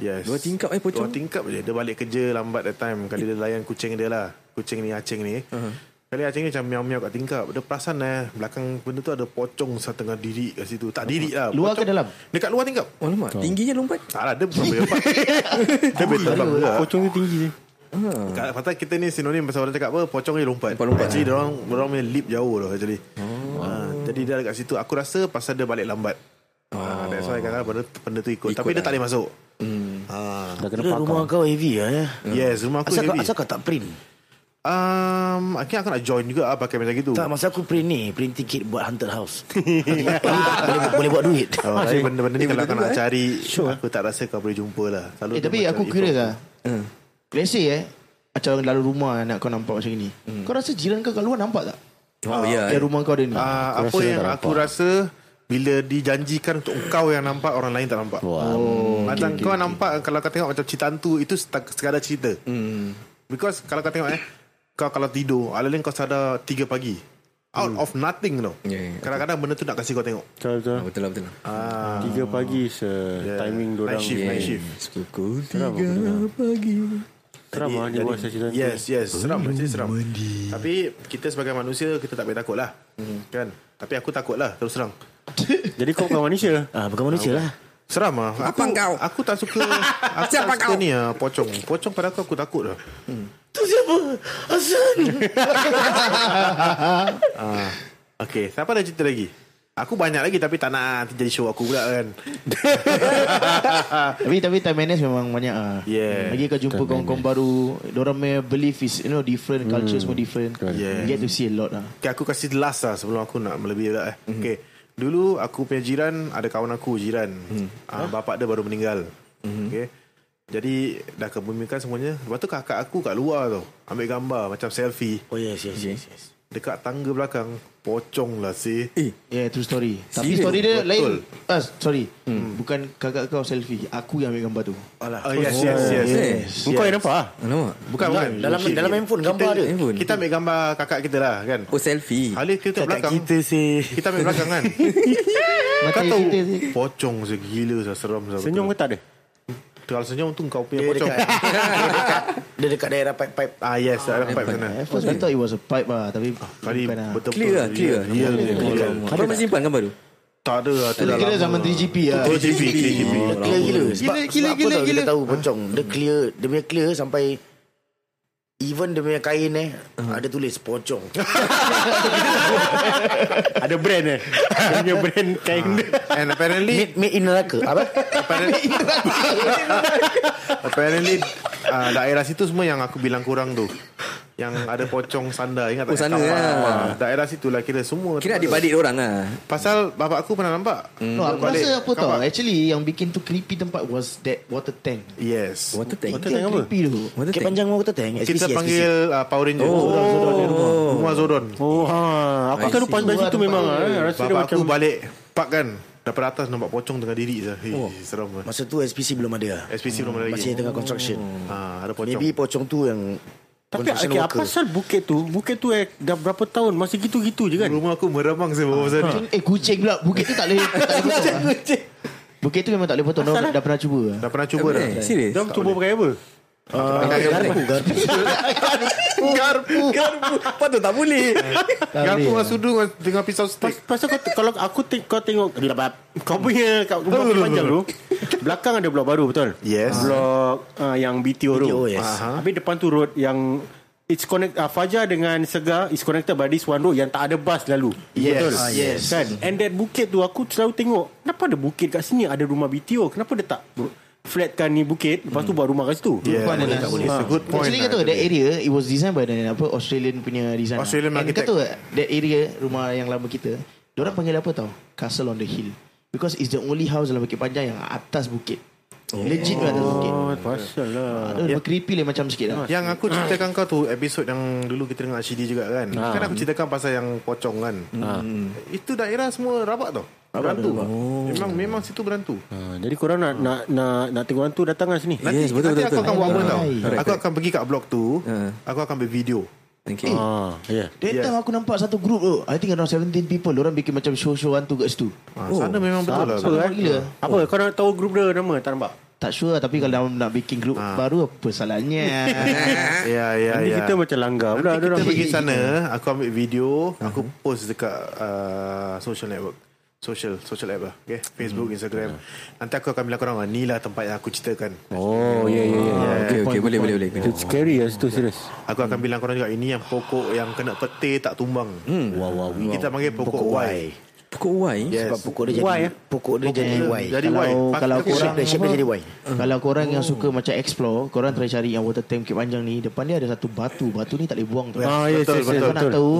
Yes Dua tingkap eh, pocong? Dua tingkap je Dia balik kerja lambat that time Kali dia layan kucing dia lah Kucing ni Acing ni uh-huh. Kali Acing ni macam miau-miau kat tingkap Dia perasan eh Belakang benda tu ada pocong Setengah diri kat situ Tak diri lah Luar ke Pocong- dalam? Dekat luar tingkap Oh, alamak. Tingginya lompat. Tak lah Dia bukan boleh lepas Dia boleh terbang juga Pocong tu tinggi je. Kat Pasal kita ni sinonim Pasal orang cakap apa Pocong ni lompat Lompat-lompat. Actually orang Orang punya lip jauh lah actually oh. ha, Jadi dia dekat situ Aku rasa pasal dia balik lambat oh. ha, That's why kadang benda, benda tu ikut, Ikut Tapi dia lah. tak boleh masuk. Hmm. ha. Dah kena pakar. rumah kau heavy lah ya. Yes rumah aku Asal kau, heavy. asal kau tak print? um, Akhirnya aku nak join juga lah Pakai macam gitu. Tak, masa aku print ni Print tiket buat haunted house. Boleh, boleh buat duit. Oh, tapi benda-benda ni kalau kau nak cari Aku tak rasa kau boleh jumpa lah. Selalu Eh dia tapi aku kira lah. Let's say eh Macam lalu rumah Anak kau nampak macam ni. Kau rasa jiran kau kat luar nampak tak? Oh, ya. Yang rumah kau ada ni? Ah, Apa yang aku rasa Bila dijanjikan untuk kau yang nampak Orang lain tak nampak. Oh. Macam kau nampak Kalau kau tengok macam cerita hantu Itu sekadar cerita. Hmm. Because kalau kau tengok eh Kau kalau tidur Alain kau sadar 3 pagi. Out of nothing tau Ya, ya, Kadang-kadang benda tu nak kasih kau tengok. Betul betul. Ah, betul lah, betul lah. ah, Tiga pagi se timing Night dorang. shift, night shift. Pukul Seram aku dengar. Seram lah dia buat cerita. Yes yes. Seram actually seram. Tapi kita sebagai manusia Kita tak boleh takut lah. Kan? Tapi aku takut lah Terus terang Jadi kau bukan manusia. ah, Bukan manusia lah Seram lah aku, Apa kau? Aku tak suka Aku Siapa tak suka kau? ni lah Pocong Pocong pada aku aku takut lah Tu siapa? Hasan ah. Okay Siapa ada cerita lagi Aku banyak lagi Tapi tak nak nanti jadi show aku pula kan Tapi tapi time manage memang banyak ah. Yeah. Lagi kau jumpa kawan-kawan baru, orang punya belief is you know different, culture semua different. Yeah. You get to see a lot lah. Okay, aku kasih the last lah sebelum aku nak melebihi pula eh. Mhm. Okay. Dulu aku punya jiran ada kawan aku jiran. Mhm. Ah, bapak dia baru meninggal. Okay. Jadi dah kebumikan semuanya. Lepas tu kakak aku kat luar tu ambil gambar macam selfie Oh yes yes yes, yes. Dekat tangga belakang. Pocong lah si. Eh, Yeah, true story. Tapi Serious? story dia Betul. lain. Ah, sorry. Bukan kakak kau selfie. Aku yang ambil gambar tu. Alah. Oh, yes, yes, yes, yes. Kau yang nampak ah? Alamak. Bukan, bukan. Dalam Kita- dalam handphone gambar kita, ada. Handphone. Kita ambil gambar kakak kita lah kan. Oh, selfie. Kali kita Kakak belakang. kita sih. Kita ambil belakang kan. Mata Kau tahu kita pocong segila seram seram. Senyum ke tak ada? Kalau senyum tu kau punya Dia pocong. dekat, dia dekat, dia dekat daerah pipe-pipe. Ah yes, ada pipe sana. At first I thought it was a pipe lah. Tapi Kali bukan lah. betul Clear lah, clear. Real. Abang masih simpan gambar tu? Tak ada lah tu dah kira zaman 3GP lah. Oh GP, GP. Dia clear gila. Gila, sebab gila, apa gila, tau gila. kita tahu pocong. Dia clear, dia punya clear sampai Even dia punya kain eh Ada tulis pocong. Ada brand eh? Dia punya brand kain dia. And apparently Made, made in neraka Apa? apparently apparently uh, daerah situ semua yang aku bilang kurang tu. Yang ada pocong sandar ingat tak? Oh, sana Kapal. lah. Ah, Daerah situ lah kira semua. Kira ada. adik-adik orang lah. Pasal bapak aku pernah nampak. No, aku Balik rasa apa tau. Actually yang bikin tu creepy tempat Was that water tank Yes. Water tank. Water tank apa? creepy tu Water tank. Panjang mau kita tank SPC, Kita panggil uh, Power Ranger. Oh. Zodon. Rumah Zodon. Oh ha Aku akan lupa dari situ memang. Rasa dia Bapak aku balik park kan. Daripada atas nampak pocong tengah diri je. Hei, seram lah. Masa tu SPC belum ada lah. SPC belum ada lagi. Masih tengah construction Ha, ada pocong. Maybe pocong tu yang Tapi okay, apa pasal bukit tu? Bukit tu eh Dah berapa tahun? Masih gitu-gitu je kan? Rumah aku meremang saya bawa pasal ni. Eh kucing pula. Bukit tu tak boleh Tak boleh potong. Lah. Bukit tu memang tak boleh potong. Dah, dah pernah cuba. Dah pernah cuba dah. Serius? Jom cuba pakai apa Pakai garpu. Garpu. Garpu. Patut tak boleh. Garpu dengan sudu dengan- pisau Pas, stick. pasal kau, kalau aku te- kau tengok kau punya kau rumah kau panjang tu belakang ada blok baru betul Yes. blok uh, yang BTO, yes. Aha. habis depan tu road yang It's connect uh, Fajar dengan Segar is connected by this one road yang tak ada bus lalu. Yes. Betul. Ah, yes. Kan? And that bukit tu aku selalu tengok, kenapa ada bukit kat sini ada rumah BTO? Kenapa dia tak flatkan ni bukit lepas tu buat rumah kat situ? Yeah, Fun boleh lah. tak boleh. It's a good point. Actually lah, kata that area It was designed by the, apa, Australian punya design Australian And architect. kata that area Rumah yang lama kita Diorang panggil apa tau Castle on the hill Because it's the only house dalam Bukit Panjang Yang atas bukit Legit oh. atas bukit Oh, pasal lah. Ada yeah. creepy lah macam sikit lah Yang aku ceritakan kau tu Episod yang dulu kita dengar CD juga kan Ah. Kan aku ceritakan pasal yang pocong kan Itu daerah semua rabak tau Berantu Memang memang situ berantu Ha, jadi korang nak nak nak nak tengok orang tu datang lah sini. Nanti, Yes, betul, nanti betul, aku betul. akan buat apa tau. Aku akan pergi kat blok tu Ah. Aku akan ambil video Okay. Ah, ya. That Yes. time aku nampak satu group tu I think around 17 people Diorang bikin macam show-show hantu kat situ ha, Sana memang betul lah Apa Nampak eh? gila Apa kau nak tahu grup dia nama tak nampak? Tak sure lah, Tapi kalau nak bikin group Ah. baru Apa salahnya Ya ya Nanti ya kita macam langgar pula Nanti kita orang. pergi sana Aku ambil video Aku post dekat uh, Social network Social Social app lah okay? Facebook, Instagram Nanti aku akan bilang korang ah, Ni lah tempat yang aku ceritakan Oh, ya ya ya. Okay, okay, boleh, boleh, boleh. Itu scary lah situ serius. Aku akan bilang korang juga Ini yang pokok Yang kena petir tak tumbang Hmm. Wow wow Kita panggil pokok, Pokok Y Y Pokok Y. Yes. Sebab pokok dia jadi Y, eh? Pokok dia jadi Y Jadi Kalau- Y kalau okay, korang- Shape dia, shape dia jadi Y Kalau korang yang suka macam explore Korang try cari yang water tank Bukit Panjang ni Depan dia ada satu batu Batu ni tak boleh buang tu Ah, yes, Betul, yes, yes, betul, Kau nak betul. tahu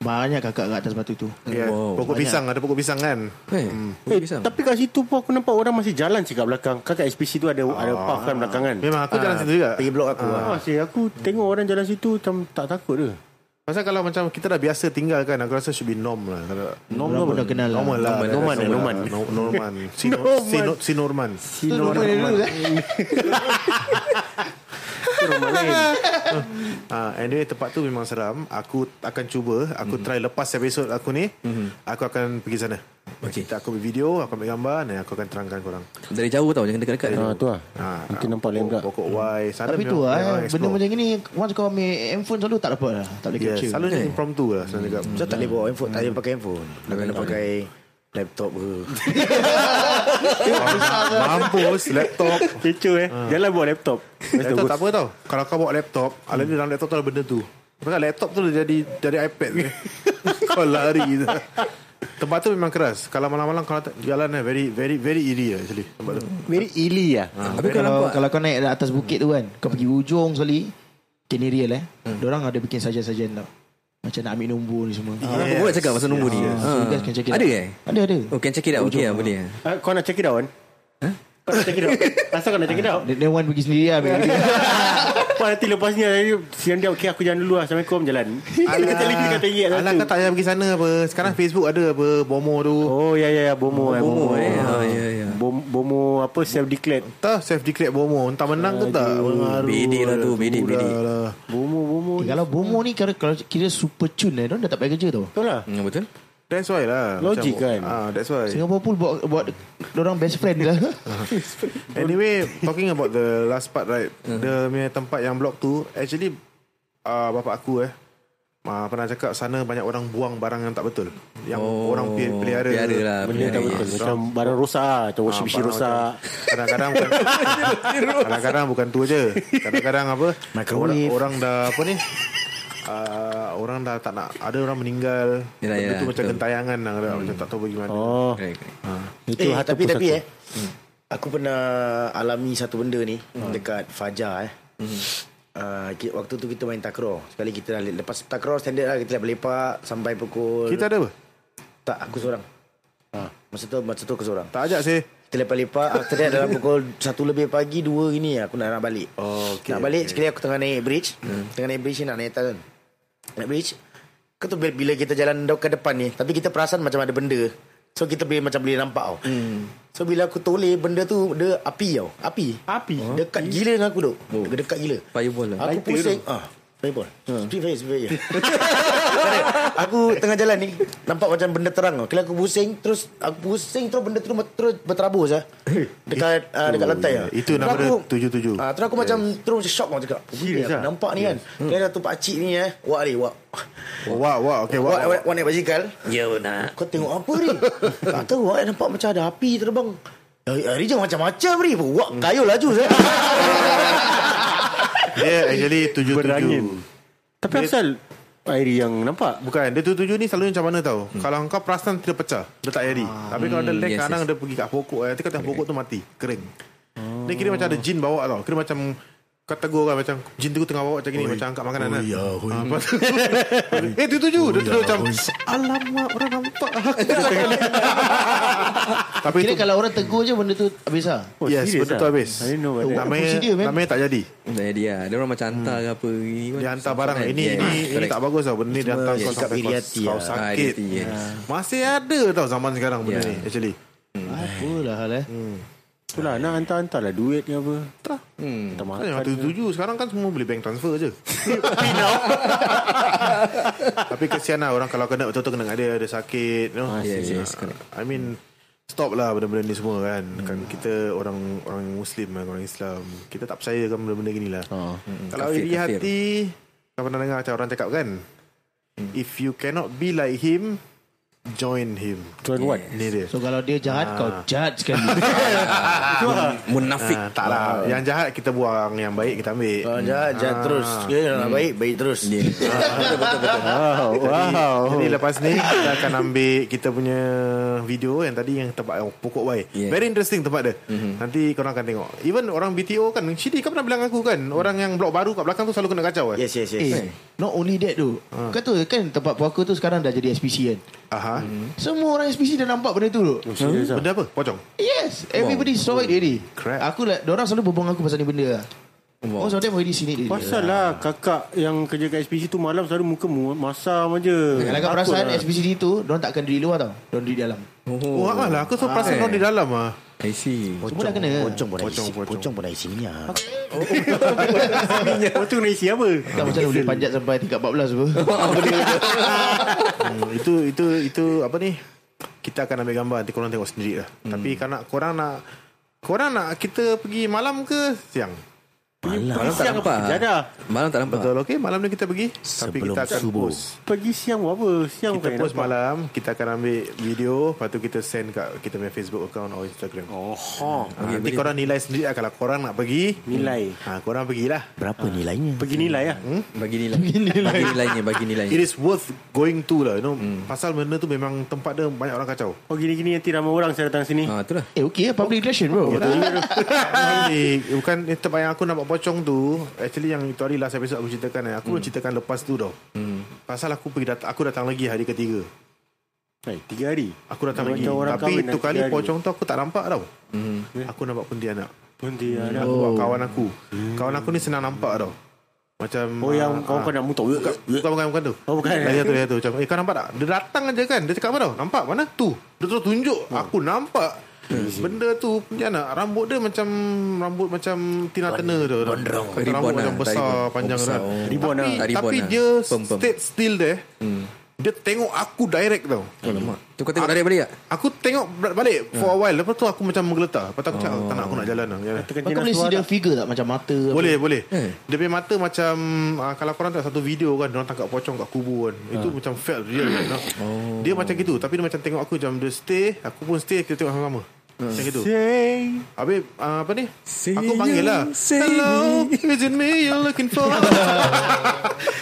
Banyak kakak kat atas batu tu yeah. Wow, Pokok banyak. pisang Ada pokok pisang kan Eh, pokok Eh, pisang. tapi kat situ pun aku nampak orang masih jalan sih kat belakang. Kakak SPC tu ada ada park kan belakang kan. Memang aku jalan situ juga Pergi blok aku Ah, sih aku tengok orang jalan situ macam tak takut dia. Pasal kalau macam Kita dah biasa tinggal kan Aku rasa should be norm lah Normal pun dah kenal lah Normal lah Norman, eh, Norman. No- Norman Si Nor- si Nor- Si Norman Tu rumah eh Ah, anyway tempat tu memang seram. Aku akan cuba. Aku Mhm. try lepas episod aku ni. Aku akan pergi sana. Okay. Kita aku ambil video, aku ambil gambar dan aku akan terangkan korang. Dari jauh tau, jangan dekat-dekat. Ah, tu lah. Ah, Nanti nampak lain pula. Pokok Y. Sana Tapi tu lah eh, Benda macam ni Once kau ambil handphone selalu tak dapat lah Tak boleh Yes, capture selalu ni impromptu lah sana juga. So tak boleh bawa handphone Tak boleh pakai handphone Dah kena pakai Laptop ke Mampus laptop. Kecoh eh. Jalan bawa laptop. Laptop tak apa tau. Kalau kau bawa laptop, ala di dalam laptop tu ada benda tu. Pasal laptop tu dah jadi jadi iPad. kau lari tu. Tempat tu memang keras. Kalau malam-malam kalau tak- jalan eh very very very eerie lah actually tempat tu. Very ili lah. Tapi kau Kalau nampak kalau kau naik atas bukit tu kan, kau pergi ujung sekali, Kenirial eh. Hmm. Diorang ada bikin sajian-sajian tau. Macam nak ambil nombor ni semua. Ah, Aku buat cakap pasal nombor ni. So you guys can check it Ada eh? Ada ada. Oh, can check it out. Okay lah, boleh. Uh, kau nak check it out kan? Kau nak check it out? Asal kau nak check it out? Dia, dia one pergi sendiri lah. Kau nanti lepas ni Siang dia okay aku jalan dulu lah Assalamualaikum jalan Alah Kata lagi kata ingat Alah kau tak payah pergi sana apa. Sekarang Facebook ada apa Bomo tu. Oh ya ya ya Bomo eh, Bomo eh. Ah, ya ya. Bomo apa self declared Tak self declared Bomo. Entah menang ke tak. Mengaruh. Bedek lah tu, bedek, bedek. lah. Bomo Bomo Eh, kalau Bomo ni kalau, kira super cun eh, diorang dah tak payah kerja tau. Betul lah Hmm, betul? That's why lah. Logik kan? Ah, that's why. Singapore Pool buat, buat diorang best friend lah. Anyway, talking about the last part right. Dia punya tempat yang blok tu actually uh, bapak aku eh uh, pernah cakap sana banyak orang buang barang yang tak betul. Yang Oh, orang pelihara. pelihara lah, Benda tak Yes. betul Macam barang rosak Macam washing machine barang rosak Kadang-kadang bukan Kadang-kadang bukan tu je Kadang-kadang apa Microwave. orang, orang dah apa ni uh, Orang dah tak nak Ada orang meninggal. Yalah, Benda yalah, tu macam betul. gentayangan lah, Macam tak tahu bagaimana. Oh. Itu Eh tapi tapi pusaka. eh Aku pernah alami satu benda ni Dekat Fajar eh. Uh, ki- waktu tu kita main takraw. Sekali kita dah Lepas takraw standard lah Kita dah berlepak Sampai pukul Kita ada apa? Tak aku seorang. Masa tu Masa tu aku seorang. Tak ajak sih. Kita lepak-lepak After that dalam pukul Satu lebih pagi Dua gini Aku nak nak balik. Oh, okay, Nak balik okay. Sekali aku tengah naik bridge. Tengah naik bridge ni Nak naik atas kan Bridge Kau tu bila- kita jalan ke depan ni Tapi kita perasan macam ada benda. So kita boleh macam boleh nampak tau. So bila aku toleh Benda tu Dia api tau. Api. Api? Dekat gila dengan aku duk Dekat gila. Fireball lah. Aku pusing. ah, Fireball Speed fire Speed fire Aku tengah jalan ni Nampak macam benda terang tau. Kira aku pusing Terus Aku pusing Terus benda tu Terus berterabur sah. Dekat uh, Dekat lantai lah Itu nama Terus dia tujuh-tujuh. ah, Terus aku macam Terus macam shock Macam cakap Serius "Aku ah? Nampak ni kan. Kira tu pakcik ni eh Wak ni Wak. Wah wah okay Wak, wah, wak, wak naik basikal. Ya nak. Kau tengok apa ni? Tak tahu Wak nampak macam ada api terbang. Eh, Hari je macam-macam ni Wak kayu laju saya Dia actually tujuh-tujuh. Berangin. Tapi asal Airi yang nampak? Bukan Dia tujuh-tujuh ni selalu macam mana tau? Kalau kau perasan Dia pecah. Dia tak airi. Tapi kalau dia lag yes, Kadang yes. dia pergi kat pokok eh, Nanti kata pokok tu mati. Kering. Dia kira macam ada jin bawa tau. Kira macam Kau tegur kan Macam jin tu tengah bawa macam gini Macam angkat makanan kan ya, Ah, lepas tu- Eh tujuh-tujuh Dia terus macam Alamak orang nampak Tapi Kira itu kalau orang tegur je benda tu habis lah. Oh, Yes benda ah? tu habis I know that. Namanya man. Namanya tak jadi Tak jadi lah. Dia orang macam hantar ke apa. Dia hantar barang Ini ini ini tak bagus tau Benda ni dia hantar kau sikap sampai kau, lah. Ah, sakit. Masih ada tau zaman sekarang benda Ya. ni Actually Apalah hal eh. Itulah nak hantar-hantar lah Duit ke apa. Tak. Hmm. Kan makan yang tujuh Sekarang kan semua boleh bank transfer je. Tapi kesian lah Orang kalau kena betul-betul kena ada Ada sakit you know? Ah, Yes, yes. I mean Stop lah benda-benda ni semua kan. Kan kita orang orang Muslim kan Orang Islam Kita tak percaya kan benda-benda gini lah. Oh. Kalau Kafir, iri hati Kau pernah dengar macam orang cakap kan? If you cannot be like him Join him. Tuan what? Ni dia. So kalau dia jahat kau judge sekali. Munafik. Ah, tak lah. Yang jahat kita buang. Yang baik kita ambil. Kalau jahat Jahat terus. Kira nak baik Baik terus. Dia. Wow Wow. Jadi lepas ni Kita akan ambil Kita punya video Yang tadi yang tempat yang Pokok baik Yeah. Very interesting tempat dia. Nanti korang akan tengok. Even orang BTO kan Shidi kau pernah bilang aku kan? Orang yang blok baru Kat belakang tu selalu kena kacau kan? Yes yes yes. Eh, not only that tu. Kau tahu kan tempat puaka tu sekarang dah jadi SPC kan. Aha Semua orang SPC dah nampak benda tu. Serius ah? Benda apa? Pocong Yes, everybody saw it already. Crap. Aku lah, orang selalu berbual aku pasal ni benda lah. Wow. Most of them already seen it already. Pasal lah kakak yang kerja kat SPC tu malam selalu muka mu- masam je. Kalau kau perasan lah. SPC tu, diorang tak akan diri luar tau. Diorang diri dalam. Oh, oh lah Aku so perasan orang di dalam ah. I see. Semua dah kena. Pocong pun Pocong, isi pocong. Pocong pun ada isi minyak Pocong nak isi apa? Tak macam mana boleh panjat sampai tingkat 14 apa. Hmm, itu itu itu apa ni? Kita akan ambil gambar nanti korang tengok sendiri lah. Tapi kalau nak korang nak korang nak kita pergi malam ke siang? Malam tak siang nampak. apa? Jadah. Malam tak nampak. Betul okey malam ni kita pergi tapi Sebelum kita akan subuh. post. Pergi siang buat apa? Siang Kita post nampak. malam Kita akan ambil video Lepas tu kita send kat Kita punya Facebook account Atau Instagram Oh, ha, Nanti korang nilai sendiri lah Kalau korang nak pergi nilai. ha, Korang pergilah Berapa nilainya? Pergi nilai lah. Hmm? Bagi nilai. Bagi nilainya, bagi nilainya. It is worth going to lah you know? Pasal benda tu memang Tempat dia banyak orang kacau Oh gini-gini nanti ramai orang saya datang sini. Ha, itulah. Eh okey public relation bro Balik. Bukan eh, tempat yang aku nampak pocong tu Actually yang itu hari last episode aku ceritakan eh, Aku belum ceritakan lepas tu tau. Pasal aku pergi dat- Aku datang lagi hari ketiga. Hai, tiga hari. Aku datang Macam lagi. orang Tapi kahwin tu dah kali pocong tu aku tak nampak tau. Aku nampak pontianak. Pontianak. Aku bawa kawan aku. Kawan aku ni senang nampak tau. Macam Oh yang ah, kau ah. nak mutuk. Bukan, bukan, bukan, bukan tu. Oh, bukan. Lagi tu, lagi tu. Macam, eh kau nampak tak? Dia datang aja kan? Dia cakap apa tau? Nampak mana? Tu. Dia terus tunjuk. Aku nampak Benda tu Pontianak Rambut dia macam Rambut macam Tina Turner tu. Gondrong. Rambut macam lah, besar. Panjang Oh, besar. kan Oh. Ribbon Tapi, lah. Tapi lah. dia Pem, pem. Stay still there Dia tengok aku direct tau Alamak. Tu kau tengok dari balik tak? Aku tengok balik For a while Lepas tu aku macam menggeletar Lepas tu aku cakap Tak nak aku nak jalan lah. Tekan Kau boleh see tak? figure tak Macam mata apa? Boleh boleh Eh. Dia punya mata macam uh, Kalau korang tengok satu video kan Diorang tangkap pocong kat kubu kan Itu macam felt real kan no? Dia macam gitu Tapi dia macam tengok aku Macam dia stay Aku pun stay Kita tengok sama-sama Macam gitu. Say. Habis uh, apa ni? Say Aku panggil lah. say Hello me. Is it me you're looking for.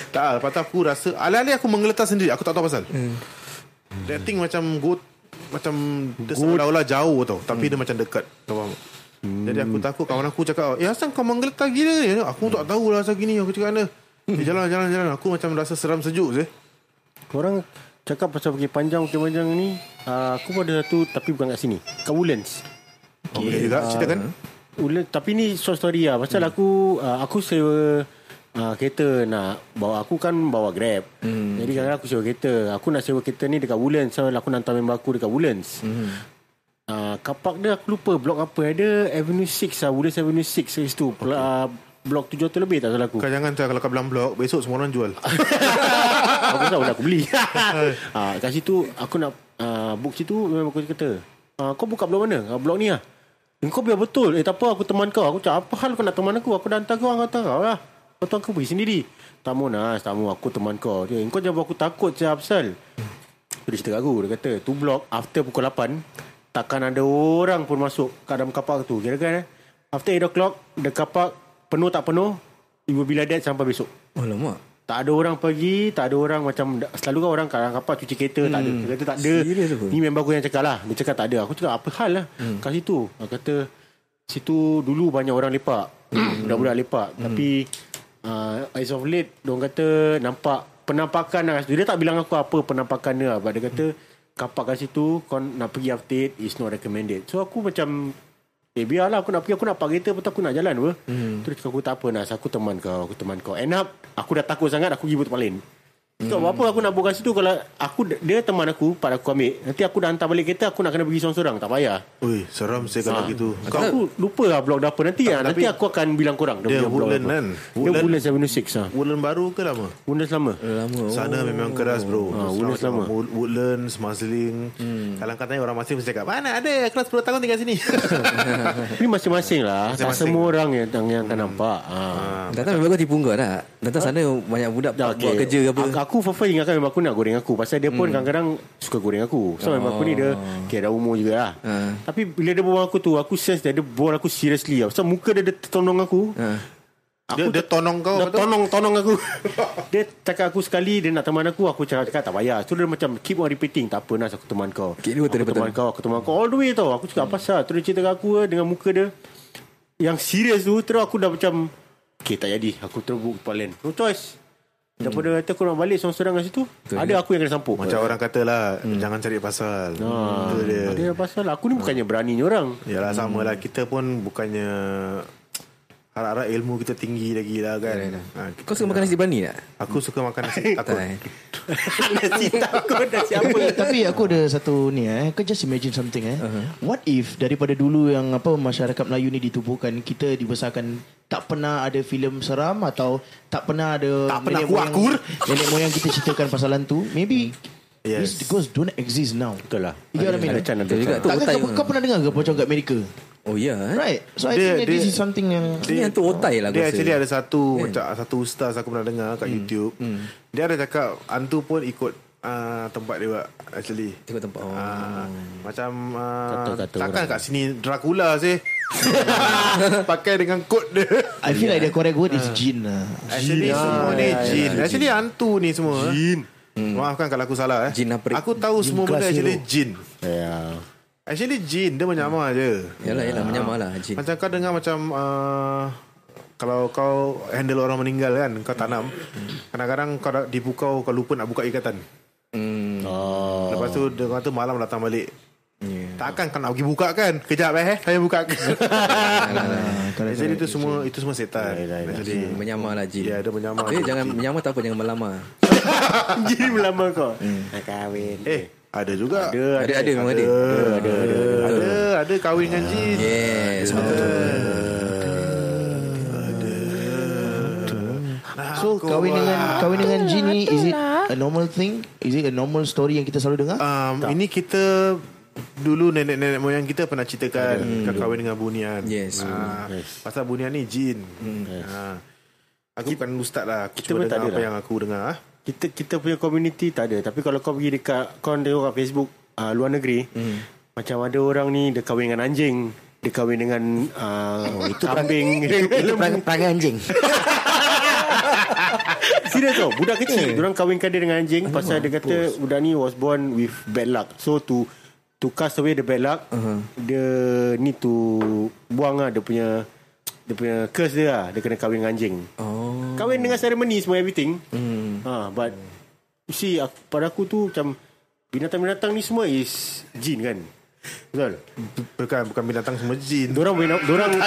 Tak Lepas tu aku rasa Alih-alih aku menggeletar sendiri. Aku tak tahu pasal. That thing macam go Macam Dia seolah-olah jauh tau. Tapi dia macam dekat Kau faham? Jadi aku takut Kawan aku cakap Eh asal kau menggeletar gila ni Aku tak tahu lah asal gini Aku cakap mana Eh jalan jalan jalan. Aku macam rasa seram sejuk je Korang cakap pasal pergi panjang pergi panjang ni uh, Aku pun ada satu Tapi bukan kat sini. Kat Woodlands. Okay juga. Ceritakan. Woodlands. Tapi ni short story lah. Pasal aku uh, Aku sewa uh, Kereta nak Bawa. Aku kan bawa grab. Hmm. Jadi kadang-kadang aku sewa kereta. Aku nak sewa kereta ni Dekat Woodlands. So aku nak hantar member aku Dekat Woodlands. Hmm. uh, Kapak dia aku lupa. Blok apa Ada? Avenue 6 lah. Woodlands Avenue 6 Kat situ okay. uh, Blok 700 lebih tak salah aku Kau jangan cakap Kalau kau bilang blok Besok semua orang jual aku tahu dah aku beli. ha, kat situ aku nak uh, book situ memang aku kata, uh, kau buka blok mana? Uh, blok ni ah. Kau biar betul. Eh tak apa aku teman kau. Aku cakap apa hal kau nak teman aku? Aku dah hantar kau hantar kau lah. Lepas tu aku pergi sendiri. Tamu Nas, tamu aku teman kau. Dia, kau jangan buat aku takut je Absal. Dia cerita kat aku. Dia kata, tu blok after pukul 8, takkan ada orang pun masuk kat dalam kapak tu. Kira-kira eh. After 8 o'clock, the kapak penuh tak penuh, be like that sampai besok. Alamak. Tak ada orang pergi Tak ada orang macam Selalu kan orang Kadang kapal cuci kereta hmm. Tak ada. Dia kata tak ada. Serius? Ni member aku yang cakap lah. Dia cakap tak ada. Aku cakap apa hal lah? Hmm. Kat situ. Dia kata Situ dulu banyak orang lepak. Budak-budak lepak. Tapi uh, As of late Diorang kata Nampak Penampakan lah Dia tak bilang aku Apa penampakan dia lah. Dia kata Kapak kat situ Kau nak pergi update Is not recommended. So aku macam Eh biarlah aku nak pergi Aku nak park kereta tu aku nak jalan apa? Hmm. Terus aku tak apa Nas Aku teman kau Aku teman kau. End up Aku dah takut sangat Aku pergi tempat lain Cakap Hmm. apa aku nak buka situ Kalau aku Dia teman aku Pada aku ambil Nanti aku dah hantar balik kereta Aku nak kena pergi seorang-seorang Tak payah Ui seram saya kalau Ah. gitu Kau aku lupa lah blok apa Nanti lah Nanti tapi- aku akan bilang korang Dia punya blok Woodland kan? Dia Woodland- Woodland 76 lah Woodland baru ke lama? Woodlands lama Lama. Oh. Sana memang keras bro Ah, Woodlands Selama lama. Wood- Woodlands Marsiling Kalau kau tanya orang Marsiling Mesti cakap Mana ada Kelas 10 tahun tinggal sini Ini masing-masing lah Tak Masing-masing. semua orang yang, yang akan nampak ah. Datang memang kau tipu kau tak? Datang sana banyak budak Dah, buat kerja ke apa. Aku, aku Fafa ingatkan memang aku nak goreng aku. Pasal dia pun kadang-kadang Suka goreng aku. So memang aku ni dia Okay dah umur juga lah. Ah. Tapi bila dia berbual aku tu Aku sense dia Dia berbual aku seriously lah. Pasal muka dia Dia tertolong aku. Ha. Dia, dia tonong kau Dia betul? tonong Tonong aku. Dia cakap aku sekali Dia nak teman aku Aku cakap, cakap tak payah. So dia macam Keep on repeating Tak apa Nas aku teman kau. Betul, Aku betul. teman kau Aku teman kau All the way tau. Aku cakap apa sah Terus cerita aku eh, Dengan muka dia. Yang serius tu Terus aku dah macam Okay tak jadi. Aku terus book tempat lain No choice Daripada kata aku nak balik Seorang-seorang kat situ Ada aku yang kena sampuk. Macam orang kata lah Jangan cari pasal. Ah, Itu dia. Ada pasal Aku ni bukannya berani ni orang. Yalah sama lah. Kita pun bukannya Harap-harap ilmu kita tinggi lagi lah kan ha, Kau suka makan nasi berani tak? Aku suka makan nasi takut Tak? Nasi takut Nasi apa tapi aku ada satu ni eh. Kau just imagine something eh. What if daripada dulu yang apa masyarakat Melayu ni ditubuhkan kita dibesarkan tak pernah ada filem seram atau tak pernah ada Tak pernah nenek moyang- kuakur. Nenek moyang kita ceritakan pasal hantu. Maybe Yes. these ghosts don't exist now. Betul lah You get what I mean? Ada can ada Betul juga can tu. Takkan otai kau, pun. kau pernah dengar ke pocong kat Amerika? Oh ya eh? Right So I Dia- think that this dia- is something yang Ini hantu otai lah Dia actually ada satu Kan? macam satu ustaz aku pernah dengar kat YouTube. Dia ada cakap hantu pun ikut uh, tempat dia buat actually. Ikut tempat. Oh. Ah, macam uh, takkan orang. kat sini Dracula sih. Pakai dengan kod dia. I feel like the correct word is jin lah Actually semua ni jin. Actually hantu ni semua. Jin. Maafkan kalau aku salah eh. Jin aprik. Aku tahu semua benda actually jin. Ya. Actually jin dia menyamar je. Yalah, yalah. Menyamar lah jin. Macam kau dengar macam uh, kalau kau handle orang meninggal kan, kau tanam. Kadang-kadang kau dah di pukau kau lupa nak buka ikatan. Hmm. Oh. Lepas tu dia kata malam datang balik. Takkan kau nak pergi buka kan? Kejap eh, saya buka. Jadi itu semua itu semua setan. Jadi Menyamar lah jin. ya dia menyamar. Eh, jangan menyamar tak apa, jangan melamar. Jin melamar kau. Nak kahwin. Eh, ada juga. Ada, Ada, ada, memang ada. Ada, ada, ada, ada kahwin dengan jin. Yes, betul. So kahwin dengan Kahwin dengan jin ni Is it a normal thing Is it a normal story Yang kita selalu dengar Um, ini kita dulu nenek-nenek moyang kita pernah ceritakan hmm. kahwin dengan bunian. Yes. Ah, Pasal bunian ni jin. Ah. Aku bukan ustaz lah. Aku Kita cuma tak dengar ada apa lah. yang aku dengar. Kita kita punya community tak ada. Tapi kalau kau pergi dekat kau tengok kat Facebook uh, luar negeri, macam ada orang ni dia kahwin dengan anjing, dia kahwin dengan uh, oh, itu kambing. Itu perang, perangai anjing. Serius tau Budak kecil. Diorang kahwinkan dia dengan anjing. Pasal dia kata Budak ni was born with bad luck. So to To cast away the bad luck uh-huh. Dia Need to Buang lah dia punya Dia punya curse dia lah. Dia kena kahwin dengan anjing. Oh. Kahwin dengan ceremony Semua everything ha, But You see aku, Pada aku tu macam Binatang-binatang ni semua Is Jin kan Betul Bukan bukan binatang semua jin. Diorang Diorang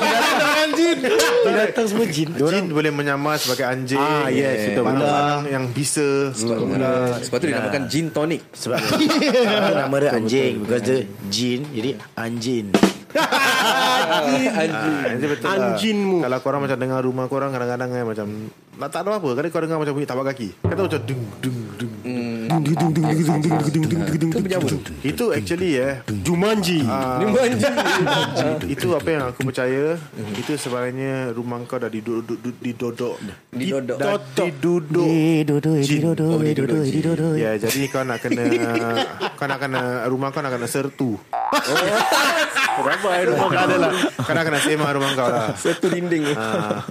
Binatang jin. Binatang semua jin Jin boleh menyamar sebagai anjing. Ah, yes, betul, betul. Barang yang bisa. Ah, Sebab tu dia namakan gin tonic. Sebab Sebab nama dia anjing Because dia jin Jadi anjing Ah, itu betul lah. Anjinmu. Kalau korang macam dengar rumah korang kadang-kadang kan macam tak ada apa. Kadang kau dengar macam bunyi tapak kaki. Kata macam dung dung dung. Itu actually eh Jumanji ah, itu apa yang aku percaya itu sebenarnya rumah kau dah diduduk didodok Didodok. dah diduduk Didodo Didodo Oh, Didodo Didodo ya jadi kau nak kena kau nak kena rumah kau nak kena sertu Ramai rumah kau ada lah kau nak kena sema rumah kau lah Satu dinding. Ah.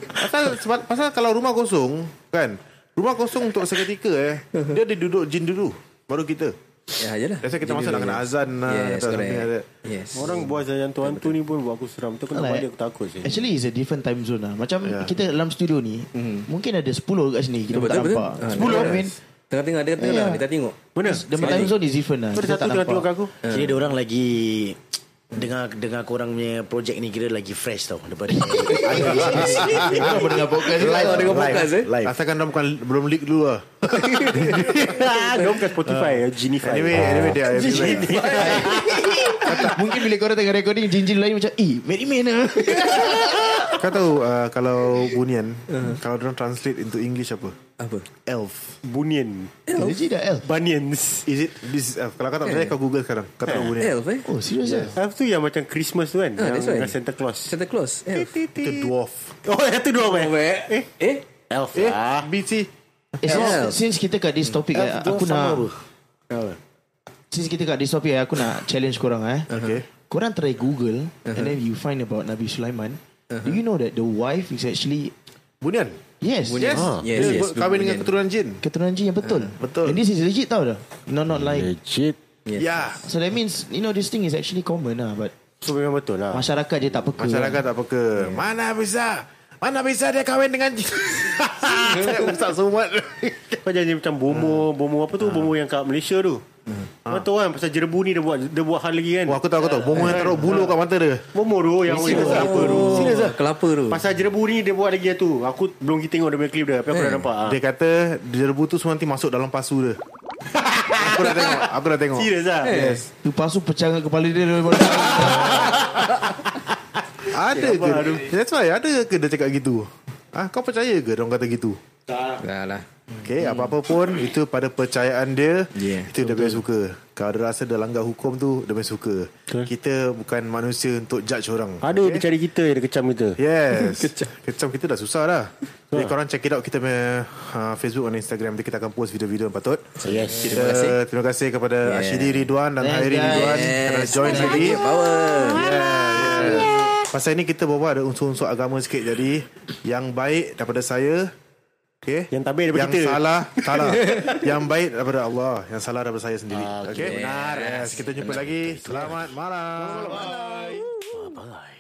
pasal kalau rumah kosong kan rumah kosong untuk seketika eh dia diduduk jin dulu baru kita Ya, je lah. Biasa kita masuk nak kena azan lah Yes, correct. like that. Yes. Orang buat saya hantu-hantu ni pun buat aku seram Tu kena balik aku takut sih Actually it's a different time zone lah Macam Ya. kita dalam studio ni Mungkin ada 10 kat sini Kita Betul, tak betul. nampak Ah, 10 betul. I mean Tengah-tengah, tengah-tengah lah. Kita tengok. Mana? The time zone is different lah Ada Kita satu tak tengah tengok kat nampak aku Kira dia orang lagi Dengar dengar korang punya projek ni kira lagi fresh tau daripada ada. Kau pernah dengar podcast ni? Live, dengar podcast, eh? live. Asalkan bukan belum leak dulu lah. Dia bukan Spotify uh, Genify Anyway, anyway dia everywhere. Mungkin bila korang tengah recording Jin-jin lain macam Eh Mary Man lah Kau tahu uh, kalau bunian, kalau dia translate into English apa? Apa? Elf. Bunian Legit dah elf Bunians Is it this is elf? Kalau kau tak percaya kau Google sekarang. Kau tahu bunian. Elf eh? Oh serius lah Elf tu yang macam Christmas tu kan Ah, Yang that's right. dengan Santa Claus Santa Claus. Elf. Itu dwarf. Oh itu dua apa Eh? Eh? Elf Eh, lah BT. Eh, since, since kita kat this topic eh, Aku nak Since kita kat this topic eh, Aku nak challenge korang eh Okay. Korang try Google And then you find about Nabi Sulaiman Do you know that the wife is actually Bunian. Yes Yes. Ah, yes, Dia yes, kahwin dengan bunian. keturunan jin. Keturunan jin yang betul betul. And this is legit tau dah No not like Legit Yes. Ya. So that means You know this thing is actually common lah But So memang betul lah Masyarakat je tak peka Masyarakat tak peka. Mana bisa? Mana bisa dia kahwin dengan Ustaz Sumat. Kau jangan macam bomo Bomo apa tu Bomo yang kat Malaysia tu Kau tahu kan Pasal jerebu ni dia buat Dia buat hal lagi kan Wah, aku tahu, aku tahu. Bomo yang taruh bulu kat mata dia. Bomo tu Yang yang kelapa tu Serius lah? Kelapa tu. Pasal jerebu ni dia buat lagi tu Aku belum kita tengok dia punya clip dia Tapi aku dah nampak ah. Dia kata jerebu tu semua nanti masuk dalam pasu dia. aku dah tengok. Aku dah tengok. Serius lah Yes. Tu pasu pecah kepala dia Ada ke? That's why ada ke dia cakap gitu? Ah, kau percaya ke dia orang kata gitu? Dah lah. Okay, apa-apa pun itu pada percayaan dia, Yeah, itu dia punya suka. Kalau dia rasa dia langgar hukum tu, dia punya suka. Kita bukan manusia untuk judge orang. Ada dia cari kita Dia kecam kita Yes Kecam kita dah susah dah Jadi korang check it out Kita punya uh, Facebook dan Instagram Nanti kita akan post video-video yang patut Yes kita, terima kasih Terima kasih kepada yeah. Ashidi Ridwan Dan Thanks, Hairi. Ridwan Kerana join lagi Power. yeah, yeah. Pasal ni kita bawa ada unsur-unsur agama sikit Jadi Yang baik daripada saya Okay. Yang tabir, daripada yang kita. Yang salah, salah. yang baik daripada Allah. Yang salah daripada saya sendiri. Ah, okay. okay. Benar. Yes. Yes. Kita jumpa benar. lagi. malam Selamat malam. Bye. Bye. Bye.